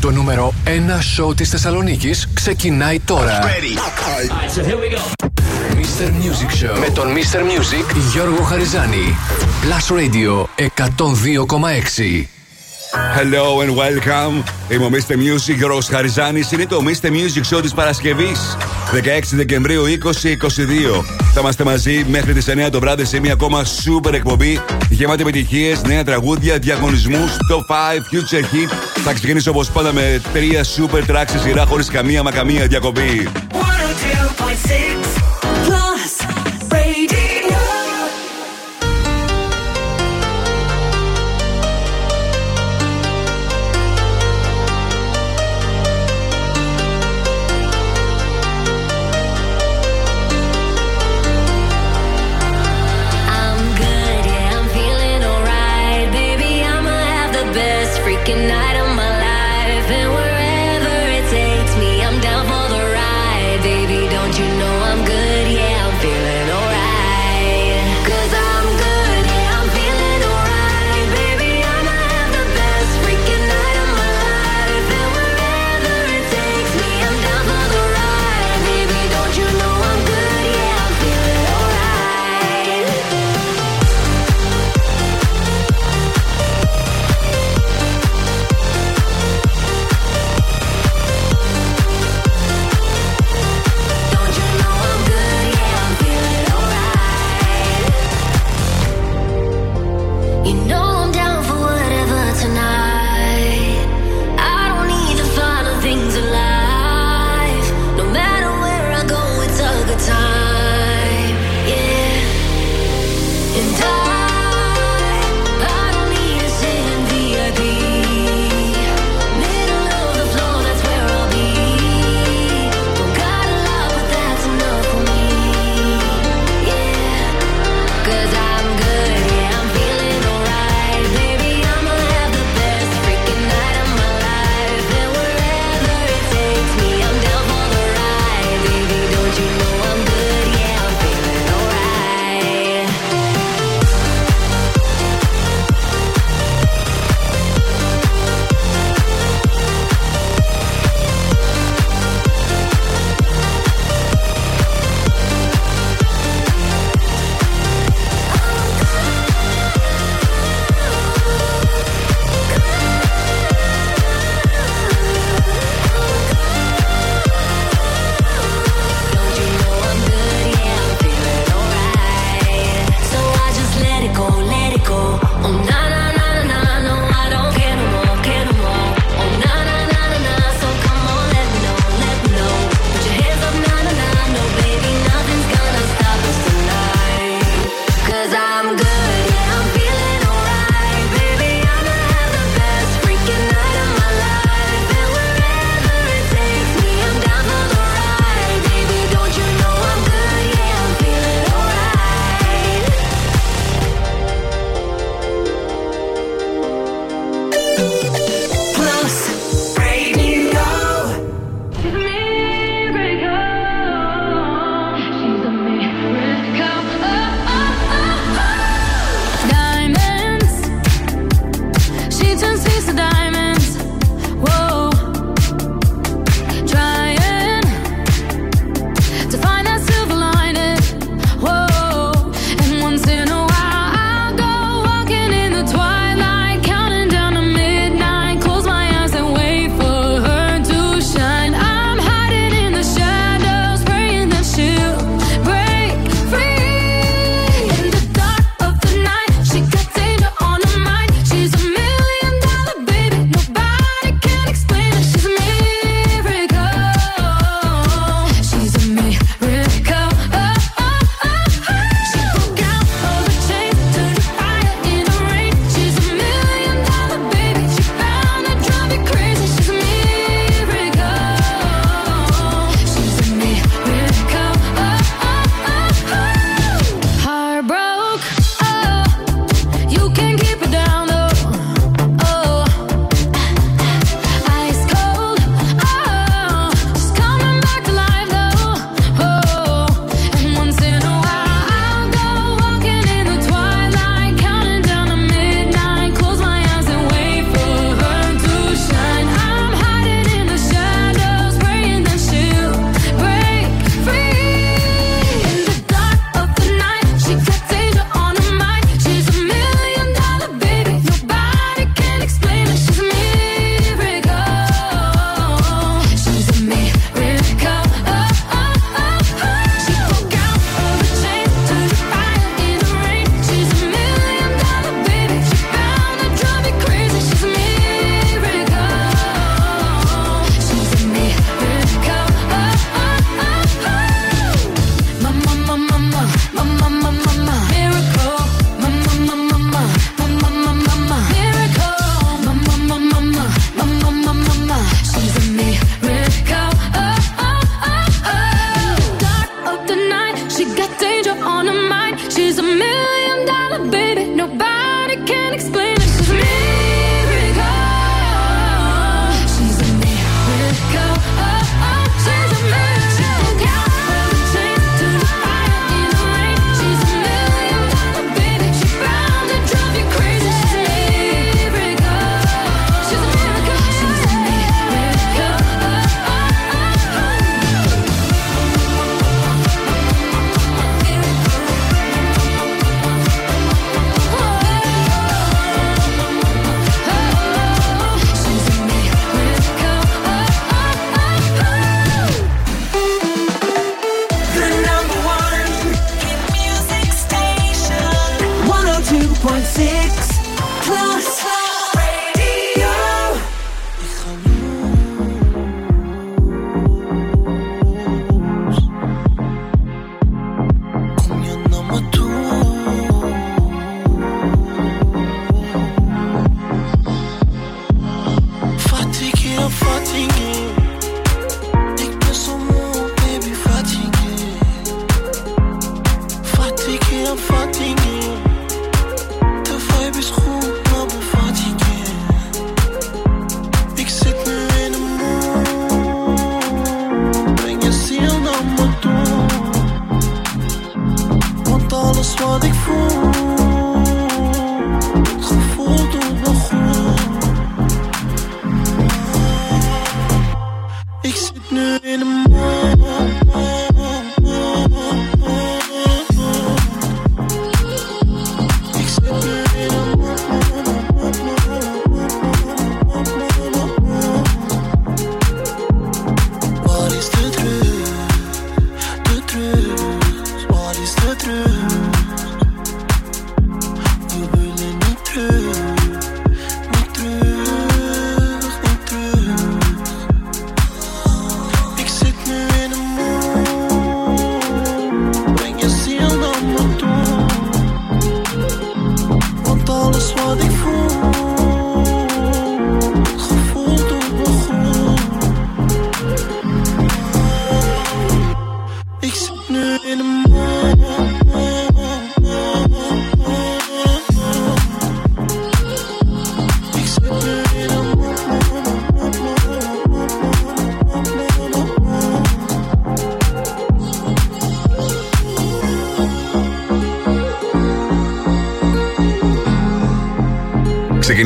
Το νούμερο 1 σόου της Θεσσαλονίκης ξεκινάει τώρα. Μπέτσερ Γιώργο Χαριζάνη. Πλασ Radio 102,6. Hello and welcome. Είμαι ο Mr. Music Γιώργος Χαριζάνης. Είναι το Mr. Music Show της Παρασκευής 16 Δεκεμβρίου 2022. Θα είμαστε μαζί μέχρι τις 9 το βράδυ σε μια ακόμα super εκπομπή γεμάτη επιτυχίες, νέα τραγούδια, διαγωνισμούς, top 5, future hit. Θα ξεκινήσω όπως πάντα με τρία super tracks σε σειρά χωρίς καμία μα καμία διακοπή. 102.6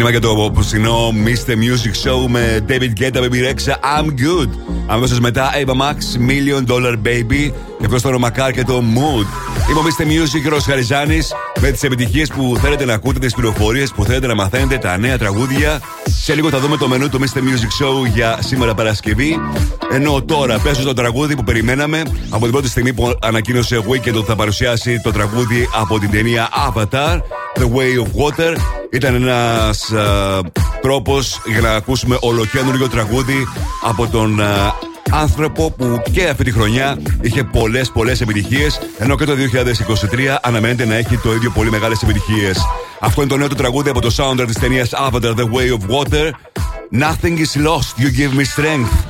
ξεκίνημα για το πουστινό Mr. Music Show με David Guetta, Baby Rexha, I'm Good. Αμέσως μετά Ava Max, Million Dollar Baby και αυτό το Μακάρ και το Mood. Είμαι ο Mr. Music, Ρος Χαριζάνης, με τις επιτυχίες που θέλετε να ακούτε, τις πληροφορίες που θέλετε να μαθαίνετε, τα νέα τραγούδια. Σε λίγο θα δούμε το μενού του Mr. Music Show για σήμερα Παρασκευή. Ενώ τώρα πέσω το τραγούδι που περιμέναμε από την πρώτη στιγμή που ανακοίνωσε Weekend ότι θα παρουσιάσει το τραγούδι από την ταινία Avatar, The Way of Water. Ήταν ένας τρόπος για να ακούσουμε ολοκένουργιο τραγούδι από τον άνθρωπο που και αυτή τη χρονιά είχε πολλές πολλές επιτυχίες, ενώ και το 2023 αναμένεται να έχει το ίδιο πολύ μεγάλες επιτυχίες. Αυτό είναι το νέο του τραγούδι από το soundtrack της ταινίας Avatar The Way of Water. Nothing is lost, you give me strength.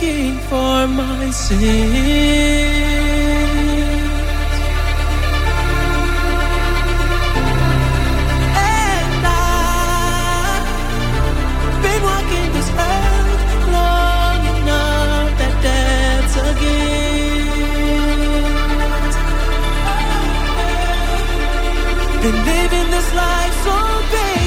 begging for my sins. And I've been walking this earth long enough that that's a gift. Been living this life so big.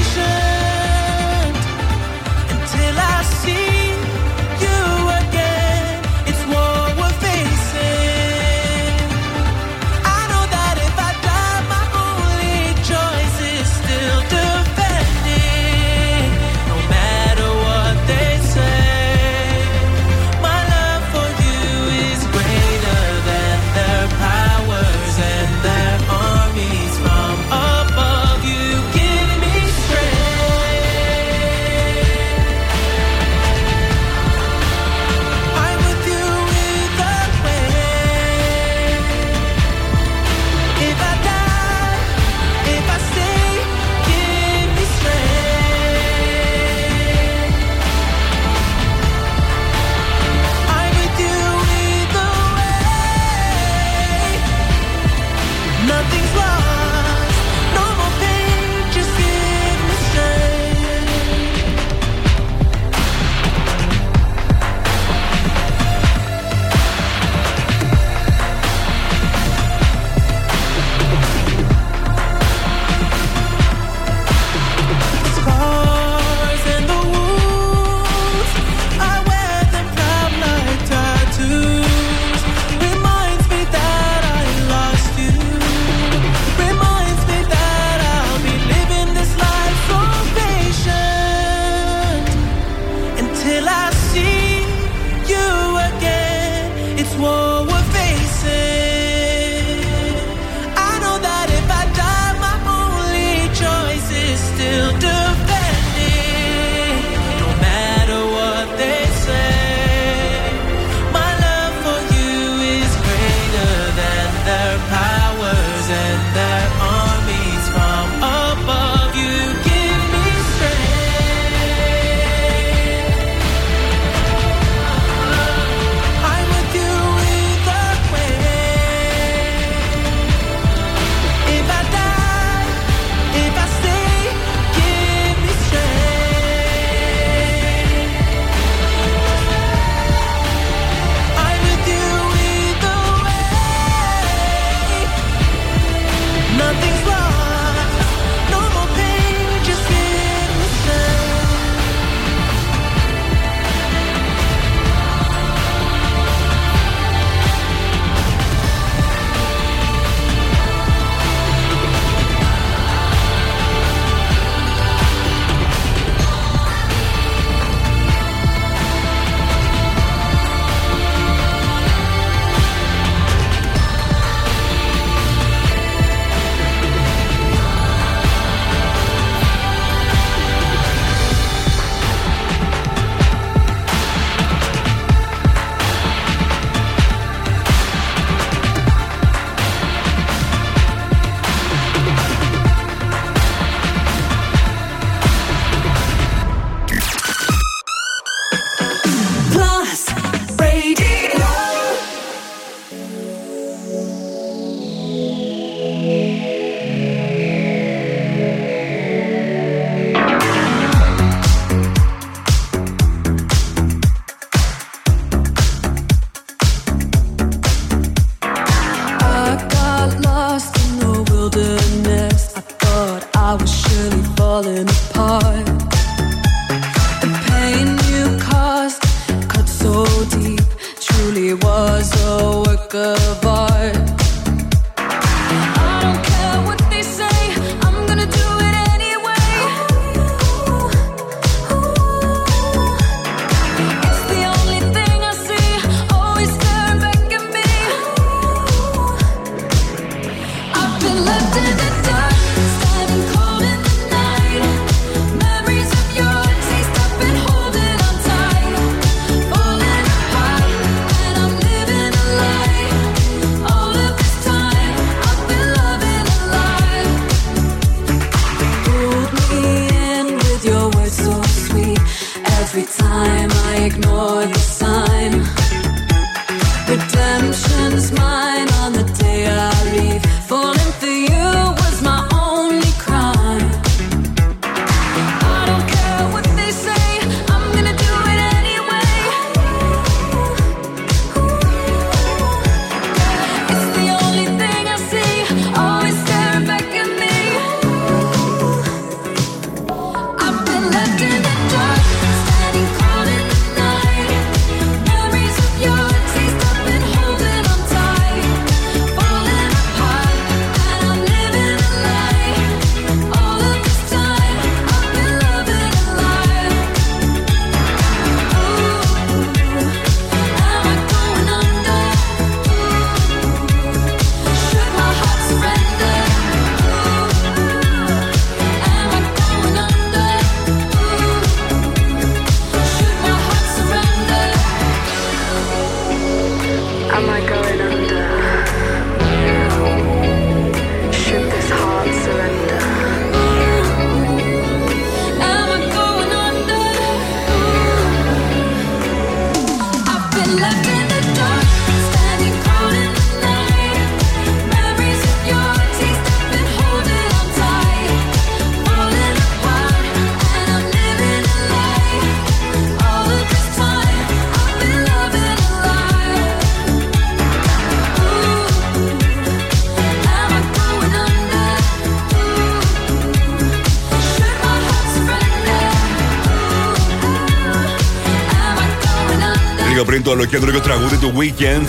Ολοκέντρο τραγούδι του Weekend.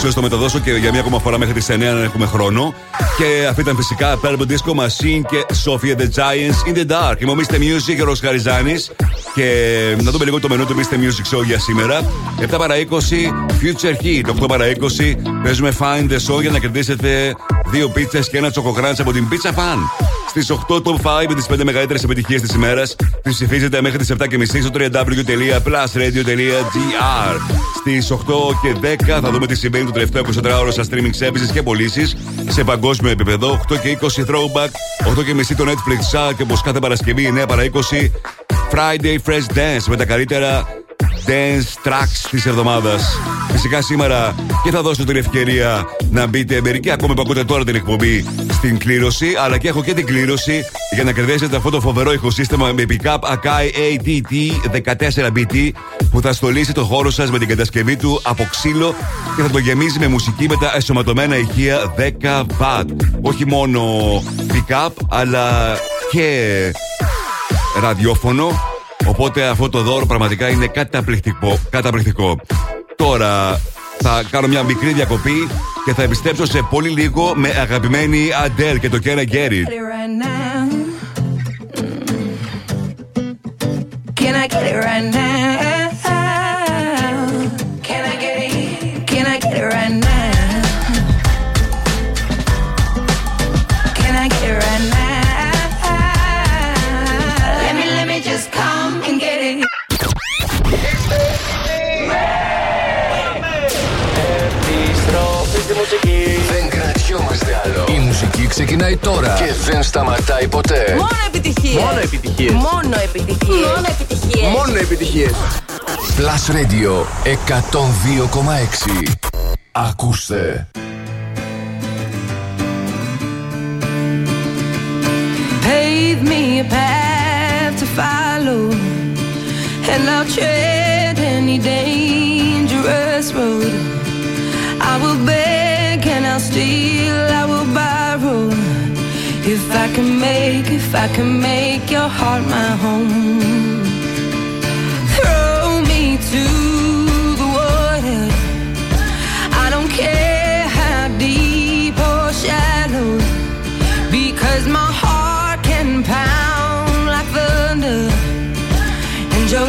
σω το μεταδώσω και για μια ακόμα φορά μέχρι τις 9 να έχουμε χρόνο. Και αυτή ήταν φυσικά Purple Disco Machine και Sophia the Giants in the Dark. Είμαι ο Mr. Music και ο Χαριζάνης. Και να δούμε λίγο το μενού του Mr. Music Show για σήμερα. 7 παρα 20 Future Heat. 8 παρα 20 παίζουμε Find the Show για να κερδίσετε δύο πίτσες και ένα τσοκοκράντ από την Pizza Fan. Στις 8 top 5 με τις 5 μεγαλύτερες επιτυχίες της ημέρας. Τι ψηφίζετε μέχρι τις 7.30 στο www.plusradio.gr. Στις 8 και 10 θα δούμε τι συμβαίνει το τελευταίο 24ωρο στα streaming services και πωλήσεις σε παγκόσμιο επίπεδο. 8 και 20 throwback. 8 και μισή το Netflix Chat και όπως κάθε Παρασκευή 9 παρα 20 Friday Fresh Dance με τα καλύτερα dance tracks της εβδομάδας. Φυσικά σήμερα και θα δώσω την ευκαιρία να μπείτε μερικοί ακόμα που ακούτε τώρα την εκπομπή στην κλήρωση, αλλά και έχω και την κλήρωση για να κερδίσετε αυτό το φοβερό ηχοσύστημα με pick-up Akai ATT 14BT που θα στολίσει το χώρο σας με την κατασκευή του από ξύλο και θα το γεμίζει με μουσική με τα εσωματωμένα ηχεία 10W. Όχι μόνο pick-up, αλλά και ραδιόφωνο Οπότε αυτό το δώρο πραγματικά είναι καταπληκτικό. καταπληκτικό. Τώρα θα κάνω μια μικρή διακοπή και θα επιστρέψω σε πολύ λίγο με αγαπημένη Αντέλ και το Κέρα Γκέρι. Can get it right now? Ξεκινάει τώρα και δεν σταματάει ποτέ. Μόνο επιτυχίες. Μόνο επιτυχίες. Μόνο επιτυχίες. Μόνο επιτυχίες. Μόνο επιτυχίες. Plus Radio 102,6. Ακούστε. Pave me a path to follow And I'll tread any dangerous road I will beg and I'll steal, I will borrow. If I can make, if I can make your heart my home. Throw me to the water. I don't care how deep or shallow, because my heart can pound like thunder, and your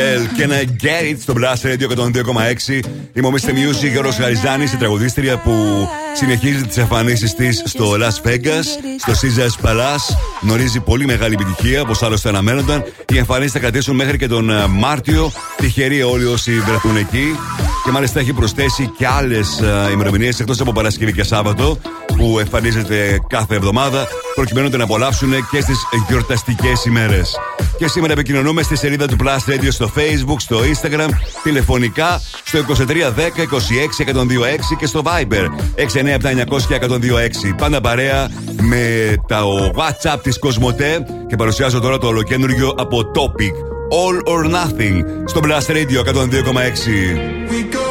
Adele, can I get it στο Blast Radio 102,6. Είμαι ο Mr. Music, Γιώργος Χαριζάνη, η τραγουδίστρια που συνεχίζει τις εμφανίσεις της στο Las Vegas, στο Caesars Palace. Γνωρίζει πολύ μεγάλη επιτυχία, όπως άλλωστε αναμένονταν. Οι εμφανίσεις θα κρατήσουν μέχρι και τον ε, Μάρτιο. Τυχεροί όλοι όσοι βρεθούν εκεί. Και μάλιστα έχει προσθέσει και άλλες ημερομηνίες εκτός από Παρασκευή και Σάββατο που εμφανίζεται κάθε εβδομάδα προκειμένου να απολαύσουν και στις γιορταστικές ημέρες. Και σήμερα επικοινωνούμε στη σελίδα του Plus Radio στο Facebook, στο Instagram, τηλεφωνικά στο 2310 26 126 και στο Viber 697 Πάντα παρέα με το WhatsApp της Κοσμοτέ και παρουσιάζω τώρα το ολοκένουργιο από Topic All or Nothing στο Blast Radio 102,6.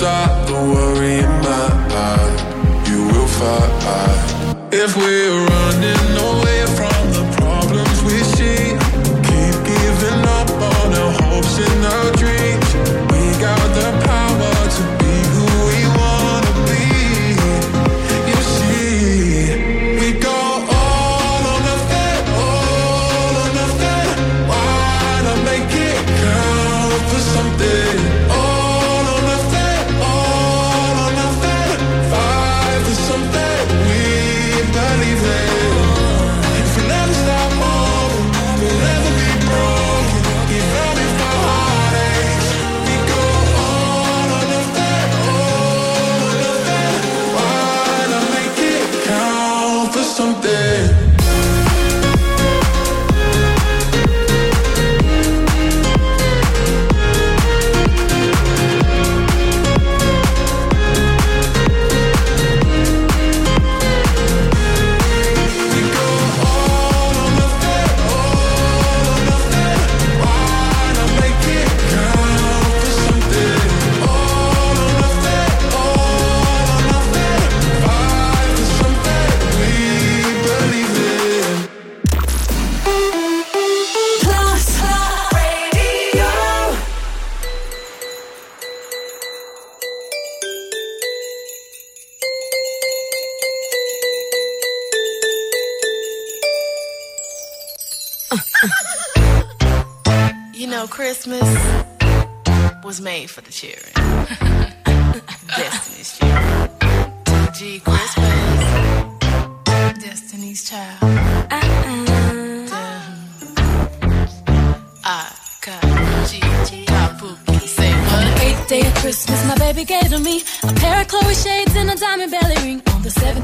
stop the worry in my mind. You will find if we're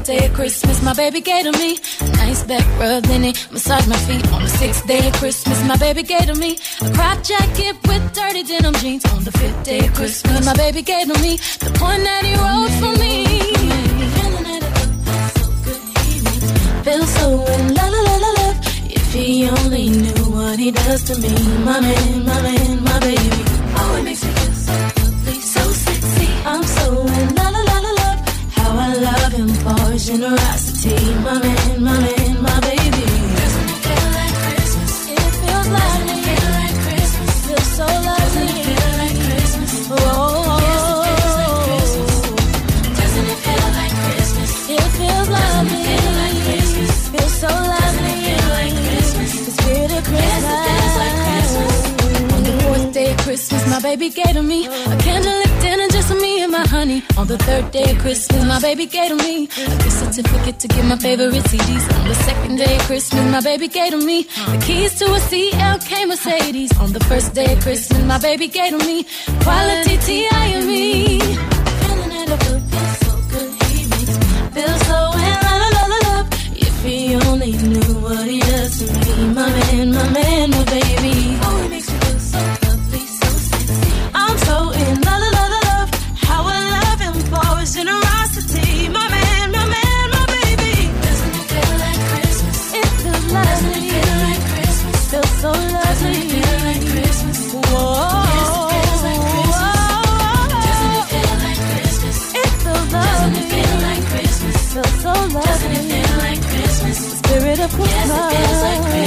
day of Christmas, my baby gave to me a nice back rub, then he massaged my feet. On the sixth day of Christmas, my baby gave to me a crop jacket with dirty denim jeans. On the fifth day of Christmas, my baby gave to me the point that he wrote for me. Feel so in la la la love. If he only knew what he does to me, my man, my man, my baby. Oh, it makes me feel so lovely, so sexy. I'm so in la for generosity, my man, my man, my baby. Doesn't it feel like Christmas? It feels like Doesn't it feel like Christmas? It feels so lovely. Doesn't it feel like Christmas? Whoa. So lovely, like Christmas. It's good at Christmas. Like Christmas. On the fourth day of Christmas, my baby gave to me a candlelit dinner just for me my honey on the third day of Christmas. My baby gave to me a gift certificate to get my favorite CDs. On the second day of Christmas, my baby gave to me the keys to a CLK Mercedes. On the first day of Christmas, my baby gave to me quality T.I. and me. Feeling so feel so in love, love, love. If he only knew what he does to me, my man, my man, my baby. Yes, it feels like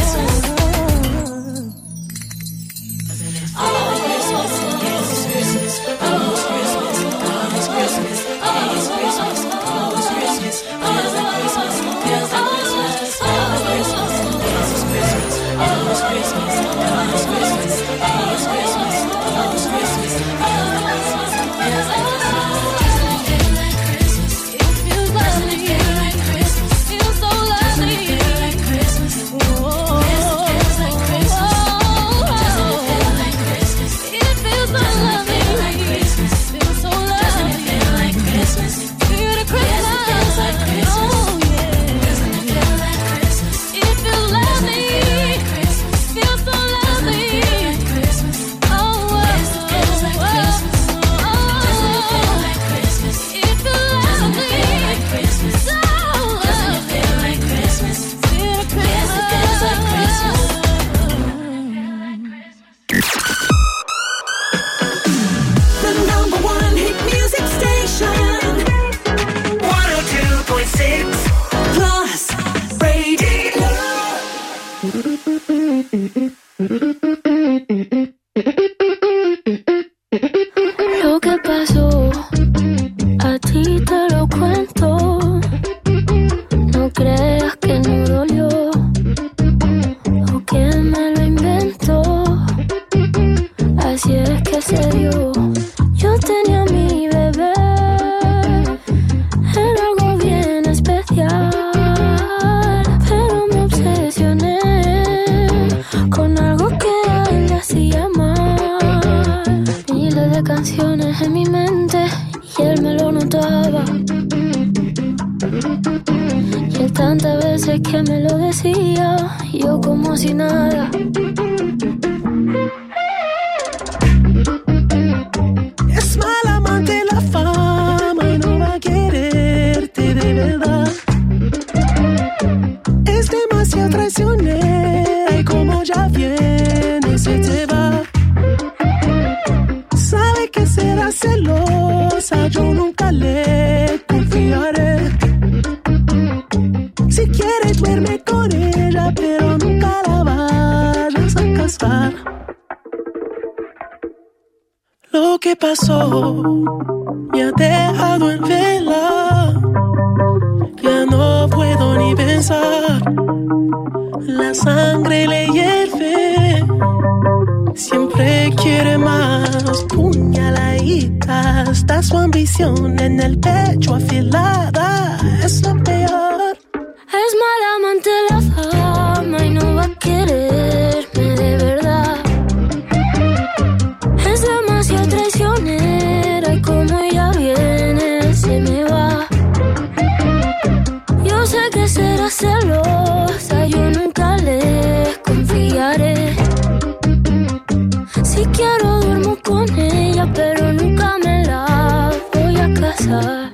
quiero, duermo con ella, pero nunca me la voy a casar.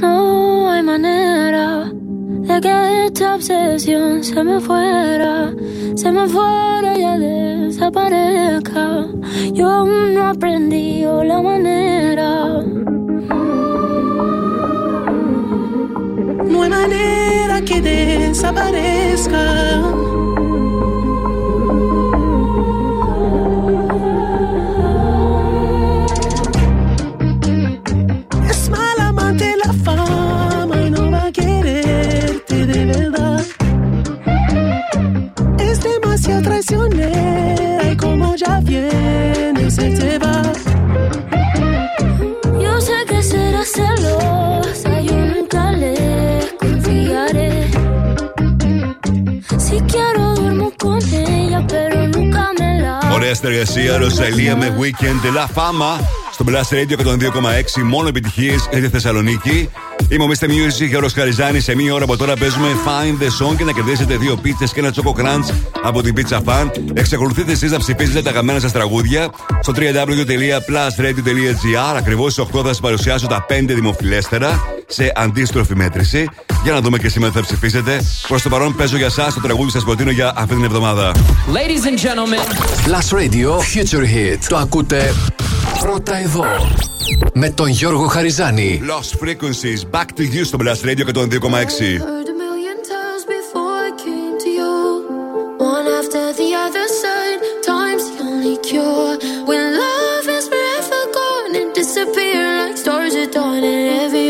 No hay manera de que esta obsesión se me fuera, se me fuera y desaparezca. Yo aún no aprendí la manera. No hay manera que desaparezca. συνεργασία Ρωσαλία με Weekend La Fama στο Blast Radio 102,6. Μόνο επιτυχίες για τη Θεσσαλονίκη. Είμαι ο Mr. Music, ο Ροσκαριζάνη. Σε μία ώρα από τώρα παίζουμε Find the Song και να κερδίσετε δύο πίτσες και ένα τσόκο crunch από την Pizza Fan. Εξακολουθείτε εσείς να ψηφίζετε τα γαμμένα σας τραγούδια στο www.plusradio.gr. Ακριβώς στις 8 θα σας παρουσιάσω τα 5 δημοφιλέστερα σε αντίστροφη μέτρηση. Για να δούμε και σήμερα θα ψηφίσετε. Προς το παρόν παίζω για εσά το τραγούδι σας προτείνω για αυτή την εβδομάδα. Ladies and gentlemen, Last Radio Future Hit. Το ακούτε πρώτα εδώ. Με τον Γιώργο Χαριζάνη. Lost Frequencies, back to you στο Blast Radio 102,6. When love is forever gone and disappear like stars at dawn and every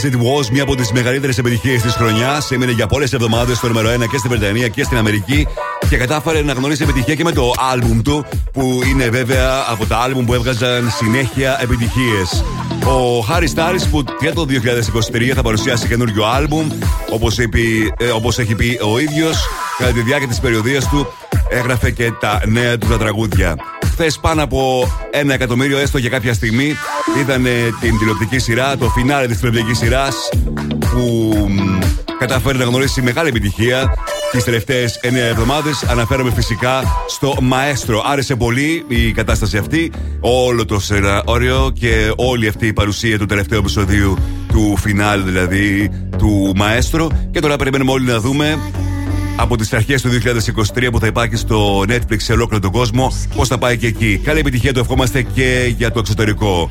As It Was, μία από τις μεγαλύτερες επιτυχίες της χρονιάς. Έμεινε για πολλές εβδομάδες στο νούμερο 1 και στην Βρετανία και στην Αμερική και κατάφερε να γνωρίσει επιτυχία και με το άλμπουμ του, που είναι βέβαια από τα άλμπουμ που έβγαζαν συνέχεια επιτυχίες. Ο Harry Styles που για το 2023 θα παρουσιάσει καινούριο άλμπουμ, όπως όπως έχει πει ο ίδιος, κατά τη διάρκεια της περιοδίας του έγραφε και τα νέα του τα τραγούδια. Χθες πάνω από ένα εκατομμύριο έστω για κάποια στιγμή ήταν την τηλεοπτική σειρά, το φινάρε της τηλεοπτικής σειράς που μ, κατάφερε να γνωρίσει μεγάλη επιτυχία τις τελευταίες 9 εβδομάδες. Αναφέρομαι φυσικά στο Μαέστρο. Άρεσε πολύ η κατάσταση αυτή, όλο το σενάριο και όλη αυτή η παρουσία του τελευταίου επεισοδίου του φινάλ δηλαδή του Μαέστρο. Και τώρα περιμένουμε όλοι να δούμε από τις αρχές του 2023 που θα υπάρχει στο Netflix σε ολόκληρο τον κόσμο, πώς θα πάει και εκεί. Καλή επιτυχία το ευχόμαστε και για το εξωτερικό.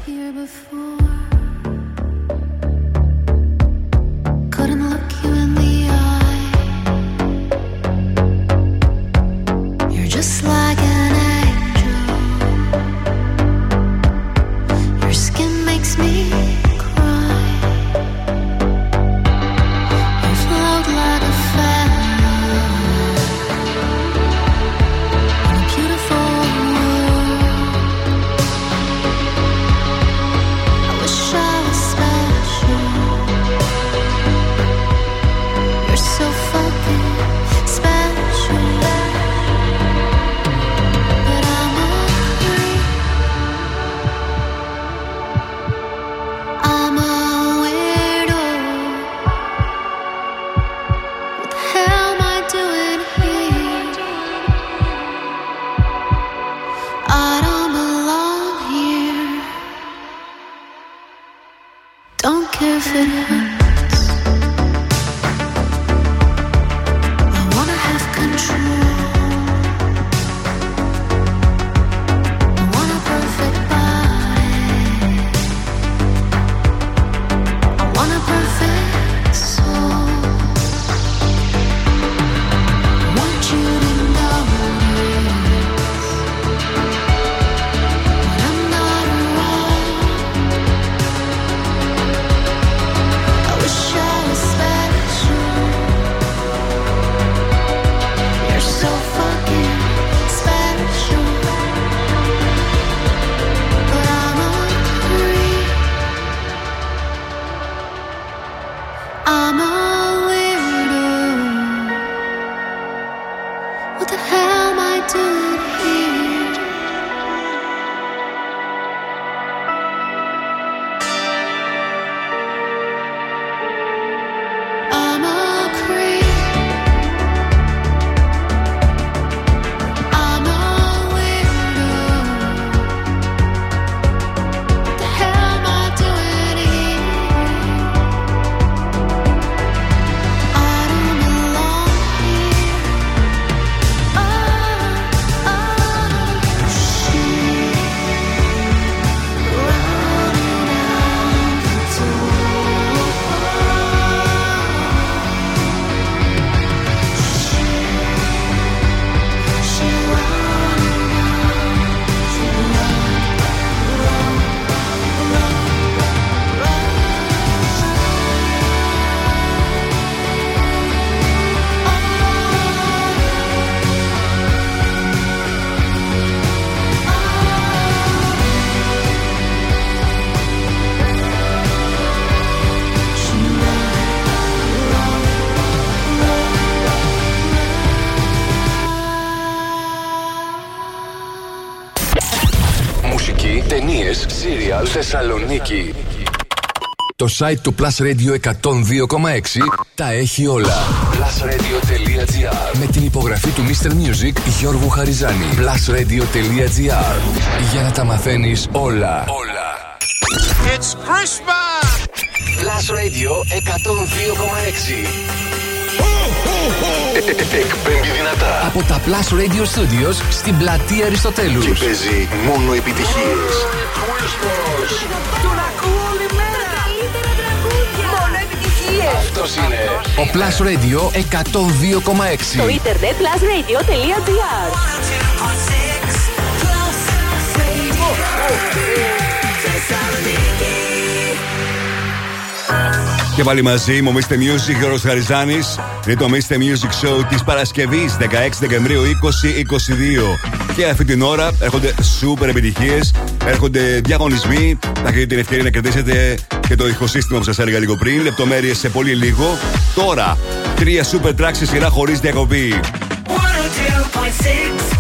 我的爱。Θεσσαλονίκη. Το site του Plus Radio 102,6 τα έχει όλα. Plusradio.gr Με την υπογραφή του Mr. Music Γιώργου Χαριζάνη. Plusradio.gr Για να τα μαθαίνεις όλα. Όλα. It's Christmas! Plus Radio 102,6 Εκπέμπει δυνατά Από τα Plus Radio Studios στην πλατεία Αριστοτέλους Και παίζει μόνο επιτυχίες. Τον ακούω όλη μέρα. Τα καλύτερα τραγούδια. Μόνο επιτυχίες. Αυτός είναι ο Plus Radio 102,6 Το ίντερνετ plusradio.gr Και πάλι μαζί μου, Mr. Music, Γιώργος Χαριζάνης. Είναι το Mr. Music Show της Παρασκευής, 16 Δεκεμβρίου 2022. Και αυτή την ώρα έρχονται σούπερ επιτυχίες, έρχονται διαγωνισμοί. Θα έχετε την ευκαιρία να κερδίσετε και το ηχοσύστημα που σας έλεγα λίγο πριν. Λεπτομέρειες σε πολύ λίγο. Τώρα, τρία σούπερ tracks σε σειρά χωρίς διακοπή. 102.6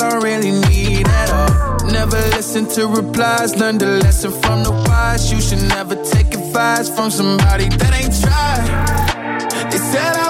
don't really need at all. Never listen to replies, learn the lesson from the wise. You should never take advice from somebody that ain't tried. They said I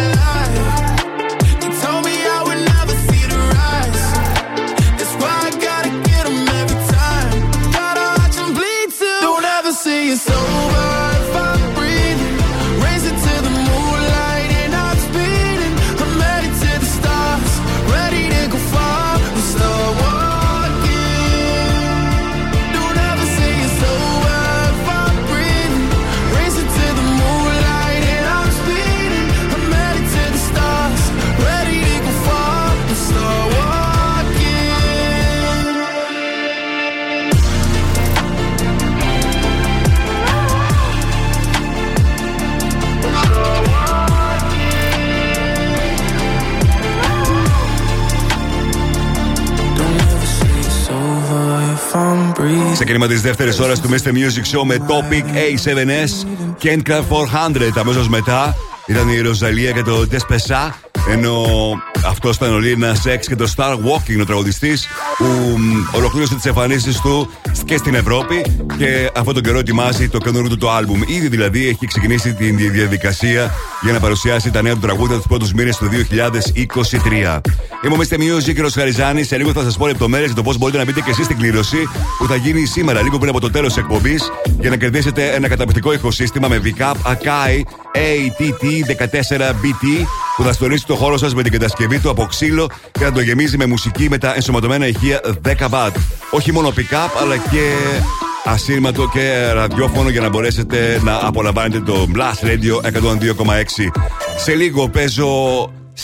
ξεκίνημα της δεύτερης ώρας του Mr. Music Show με Topic A7S και Endcraft 400. Αμέσως μετά ήταν η Ροζαλία και το Despesa. Ενώ αυτός ήταν ο Λίνα Σεξ και το Star Walking, ο τραγουδιστής, που μ, ολοκλήρωσε τις εμφανίσεις του και στην Ευρώπη και αυτόν τον καιρό ετοιμάζει το καινούριο του το άλμπουμ. Ήδη δηλαδή έχει ξεκινήσει τη διαδικασία για να παρουσιάσει τα νέα του τραγούδια τους πρώτους μήνες του 2023. Είμαι ο Mr. Music και ο Χαριζάνη. Σε λίγο θα σας πω λεπτομέρειες για το πώς μπορείτε να μπείτε και εσείς στην κλήρωση που θα γίνει σήμερα, λίγο πριν από το τέλος της εκπομπής, για να κερδίσετε ένα καταπληκτικό ηχοσύστημα με VCAP Akai ATT14BT που θα στολίσει το χώρο σας με την κατασκευή του από ξύλο και να το γεμίζει με μουσική με τα ενσωματωμένα ηχεία 10 watt. Όχι μόνο pick-up αλλά και ασύρματο και ραδιόφωνο για να μπορέσετε να απολαμβάνετε το Blast Radio 102,6. Σε λίγο παίζω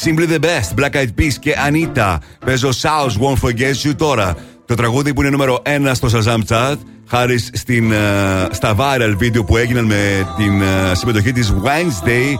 Simply the Best, Black Eyed Peas και Anita. Παίζω South Won't Forget You τώρα. Το τραγούδι που είναι νούμερο 1 στο Shazam Chart χάρη στην, ε, στα viral βίντεο που έγιναν με την ε, συμμετοχή της Wednesday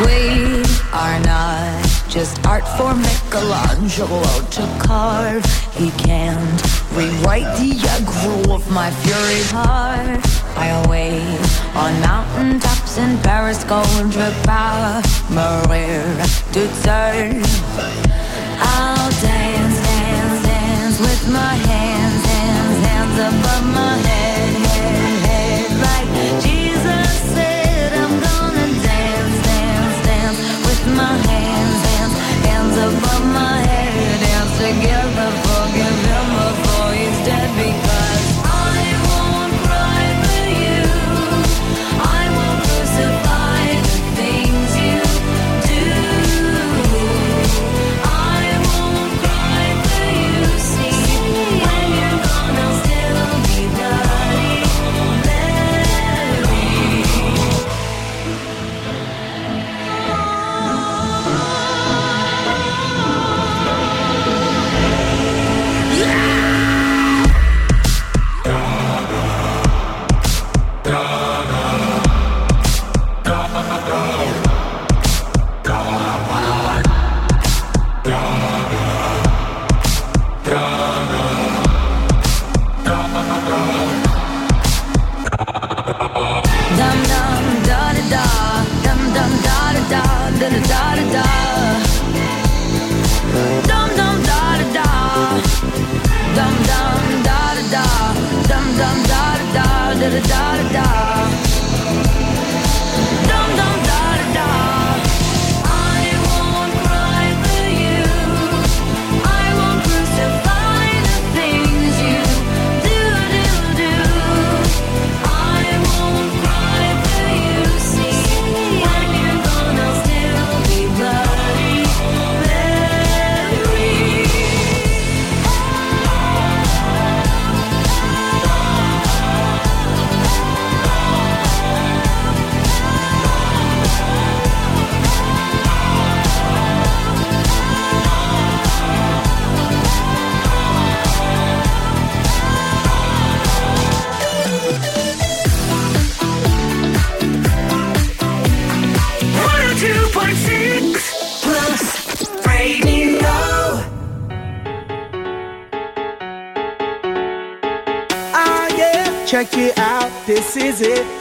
We are not just art for Michelangelo to carve. He can't rewrite the aggro of my fury heart. I wait on mountaintops in Paris, contre pas mourir toute seule. I'll dance, dance, dance with my hands, hands, hands above my head,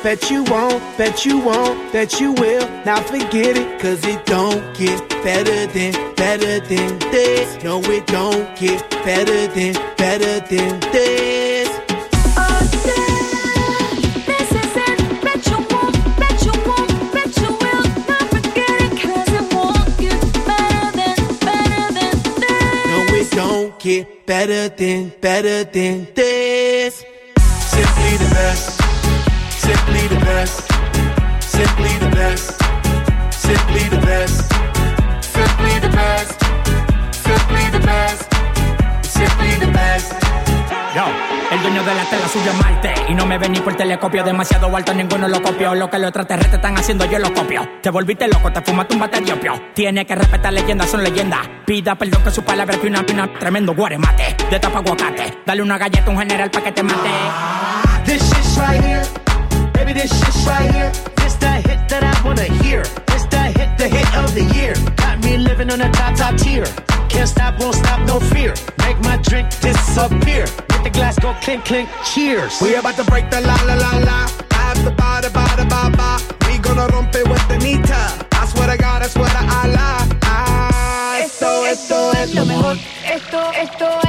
Bet you won't, bet you won't, bet you will. Now forget it, cause it don't get better than, better than this. No, it don't get better than, better than this. This is it. Bet you won't, you won't, you will. Not forget it, 'cause it won't get better than, better than this. No, it don't get better than, better than this. Simply the best. Simply the best. Simply the best. Simply the best. Simply the best. Simply the best. Simply the best. Yo, el dueño de la tela subió a Marte Y no me ven ni por telescopio Demasiado alto, ninguno lo copió Lo que los extraterrestres están haciendo, yo lo copio Te volviste loco, te fumaste un bate de opio Tiene que respetar leyendas, son leyendas Pida perdón que su palabra que una pina Tremendo guaremate, de tapa aguacate Dale una galleta a un general pa' que te mate This shit's right here. This shit's right here. This the hit that I wanna hear. This the hit, the hit of the year. Got me living on a top, top tier. Can't stop, won't stop, no fear. Make my drink disappear. Let the glass go clink, clink, cheers. We about to break the la la la la. I have the ba da ba ba. We gonna rompe with the nita. I swear to God, I swear to Allah. Ah, esto, esto es lo mejor. Esto, esto es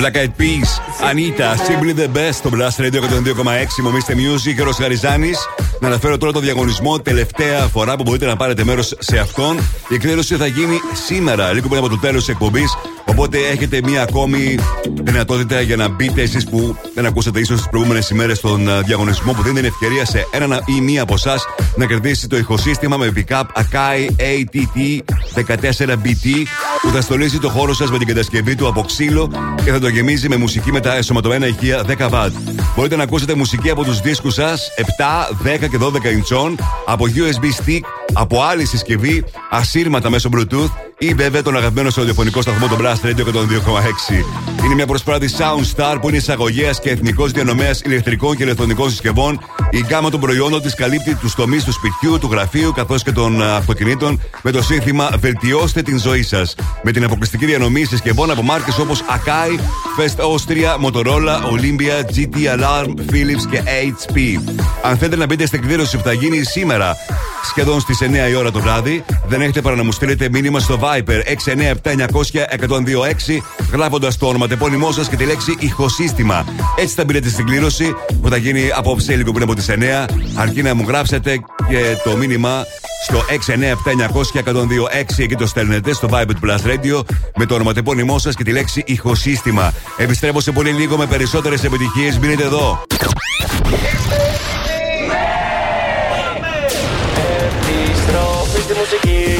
Black Eyed Peas, Anita, Simply the Best στο Blast Radio 102,6. Μομίστε Music, Ρος Χαριζάνη. Να αναφέρω τώρα το διαγωνισμό. Τελευταία φορά που μπορείτε να πάρετε μέρος σε αυτόν. Η εκδήλωση θα γίνει σήμερα, λίγο πριν από το τέλος της εκπομπής. Οπότε έχετε μία ακόμη δυνατότητα για να μπείτε εσείς που δεν ακούσατε ίσως τις προηγούμενες ημέρες στον α, διαγωνισμό που δίνει την ευκαιρία σε έναν ή μία από εσάς να κερδίσει το ηχοσύστημα με pick-up Akai ATT 14BT που θα στολίζει το χώρο σας με την κατασκευή του από ξύλο και θα το γεμίζει με μουσική με τα εσωματωμένα ηχεία 10W. Μπορείτε να ακούσετε μουσική από τους δίσκους σας 7, 10 και 12 ιντσών, από USB stick, από άλλη συσκευή, ασύρματα μέσω Bluetooth ή βέβαια τον αγαπημένο στο ραδιοφωνικό σταθμό των Blast Radio και των 2,6. Είναι μια προσπάθεια Soundstar που είναι εισαγωγέας και εθνικός διανομέας ηλεκτρικών και ηλεκτρονικών συσκευών. Η γκάμα των προϊόντων της καλύπτει τους τομείς του σπιτιού, του γραφείου καθώς και των α, αυτοκινήτων με το σύνθημα Βελτιώστε την ζωή σας. Με την αποκλειστική διανομή συσκευών από μάρκες όπως Akai, Fest Austria, Motorola, Olympia, GT Alarm, Philips και HP. Αν θέλετε να μπείτε στην εκδήλωση που θα γίνει σήμερα σχεδόν στις 9 η ώρα το βράδυ, δεν έχετε παρά να μου στείλετε μήνυμα στο Viper 697-900-1026 γράφοντας το όνομα τεπώνυμό σας και τη λέξη ηχοσύστημα. Έτσι θα μπείτε στην κλήρωση που θα γίνει απόψε λίγο πριν από τις 9. Αρκεί να μου γράψετε και το μήνυμα στο 697-900-1026 εκεί το στέλνετε στο Vibe του Plus Radio με το ονοματεπώνυμό σας και τη λέξη ηχοσύστημα. Επιστρέφω σε πολύ λίγο με περισσότερες επιτυχίες. Μείνετε εδώ. Επιστροφή στη μουσική.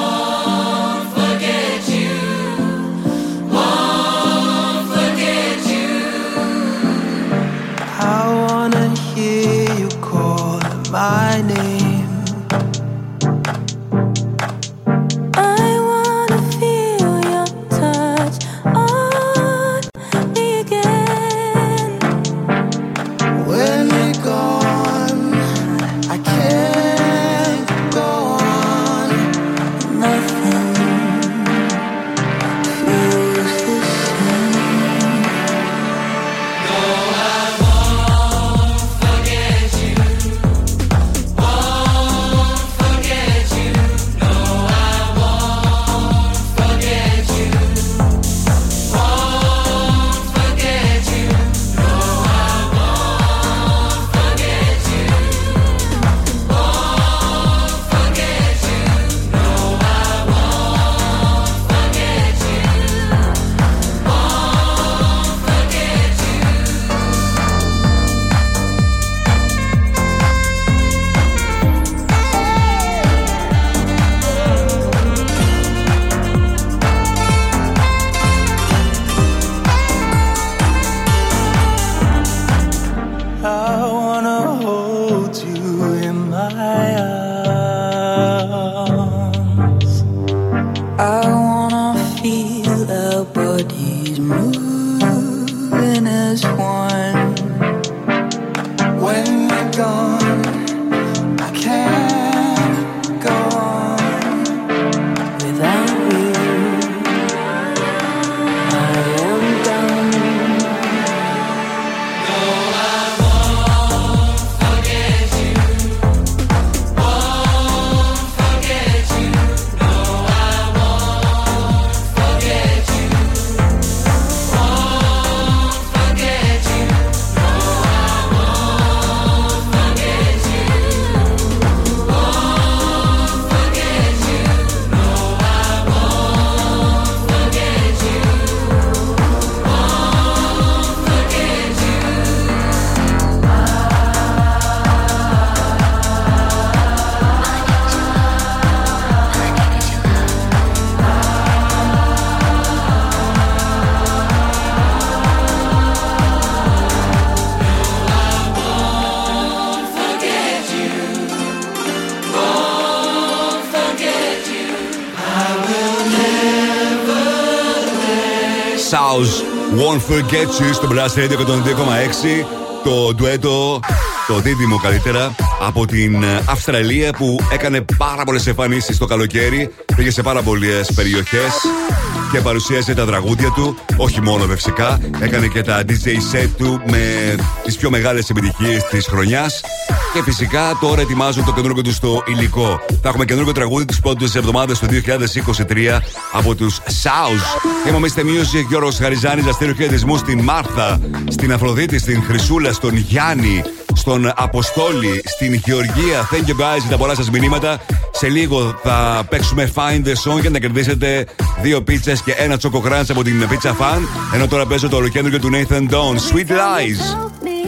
Won't Forget You στο Blast Radio 102,6. Το ντουέτο, το δίδυμο καλύτερα, από την ε, Αυστραλία που έκανε πάρα πολλές εμφανίσεις το καλοκαίρι. Πήγε σε πάρα πολλές περιοχές και παρουσίασε τα τραγούδια του. Όχι μόνο φυσικά, έκανε και τα DJ set του με τις πιο μεγάλες επιτυχίες της χρονιάς. Και φυσικά τώρα ετοιμάζουν το καινούργιο του στο υλικό. Θα έχουμε καινούργιο τραγούδι τις πρώτες εβδομάδες του 2023 από τους South. Είμαι ο Mr. Music Γιώργος Χαριζάνης. Να στείλω χαιρετισμούς στην Μάρθα, στην Αφροδίτη, στην Χρυσούλα, στον Γιάννη, στον Αποστόλη, στην Γεωργία. Thank you guys για τα πολλά σας μηνύματα. Σε λίγο θα παίξουμε Find the Song για να κερδίσετε δύο πίτσες και ένα τσοκο crunch από την Pizza Fan. Ενώ τώρα παίζω το ολοκέντρο του Nathan Dawn. Sweet Lies. me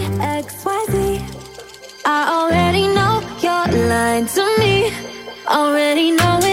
XYZ. I already know you're lying to me. Already know it.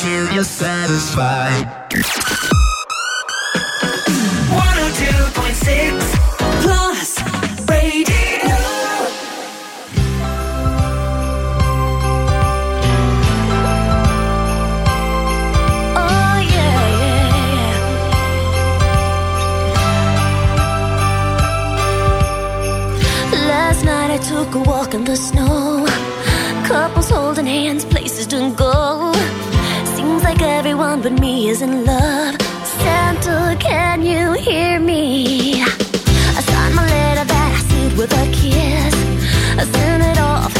till you're satisfied. one but me is in love. Santa, can you hear me? I signed my letter that I sealed with a kiss. I sent it off.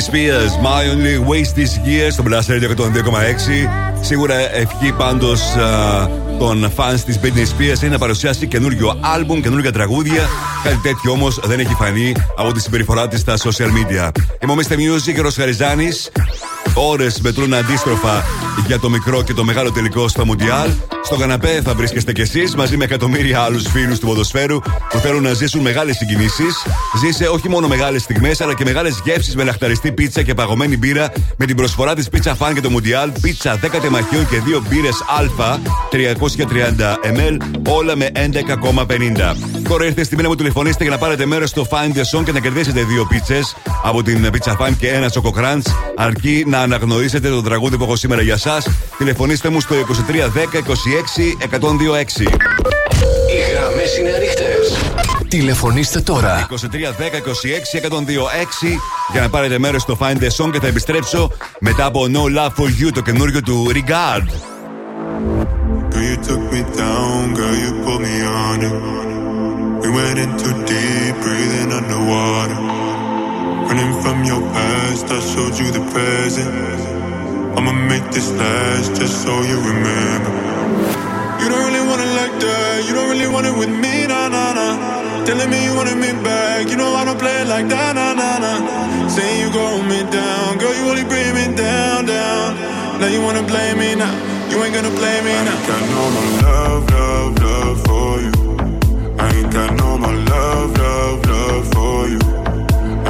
Spears, My Only Waste This Year στο Blast Radio 102,6. Σίγουρα ευχή πάντως των fans της Britney Spears είναι να παρουσιάσει καινούριο άλμπουμ, καινούργια τραγούδια. Κάτι τέτοιο όμως δεν έχει φανεί από τη συμπεριφορά της στα social media. Είμαι ο Mr. Music και ο Ροσχαριζάνη. Ώρες μετρούν αντίστροφα για το μικρό και το μεγάλο τελικό στο Μουντιάλ. Στο καναπέ θα βρίσκεστε κι εσείς μαζί με εκατομμύρια άλλους φίλους του ποδοσφαίρου που θέλουν να ζήσουν μεγάλες συγκινήσεις. Ζήσε όχι μόνο μεγάλες στιγμές, αλλά και μεγάλες γεύσεις με λαχταριστή πίτσα και παγωμένη μπύρα με την προσφορά της Pizza Fan και το Μουντιάλ. Πίτσα 10 τεμαχίων και 2 μπύρες Α 330 ml, όλα με 11,50. Τώρα ήρθε στη μήνα μου τηλεφωνήστε για να πάρετε μέρος στο Find the Song και να κερδίσετε δύο πίτσες από την Pizza Fan και ένα τσοκοκράντ. Αρκεί να αναγνωρίσετε το τραγούδι που έχω σήμερα για εσά. Τηλεφωνήστε μου στο 2310 26 126. Οι γραμμές είναι ανοιχτές. Τηλεφωνήστε τώρα. 2310 26 126 για να πάρετε μέρος στο Find the Song και θα επιστρέψω μετά από No Love for You, το καινούριο του Regard. Girl, you took me down, girl, you put me on it. We went in too deep, breathing underwater. Running from your past, I showed you the present. I'ma make this last just so you remember. You don't really want it like that, you don't really want it with me, nah, nah, nah. Telling me you wanted me back, you know I don't play it like that, nah, nah, nah. Saying you gon' me down, girl, you only bring me down, down. Now you wanna blame me now, you ain't gonna blame me now. I got no more love, love, love. I ain't got no more love, love, love for you.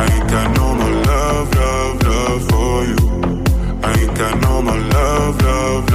I ain't got no more love, love, love for you. I ain't got no more love, love,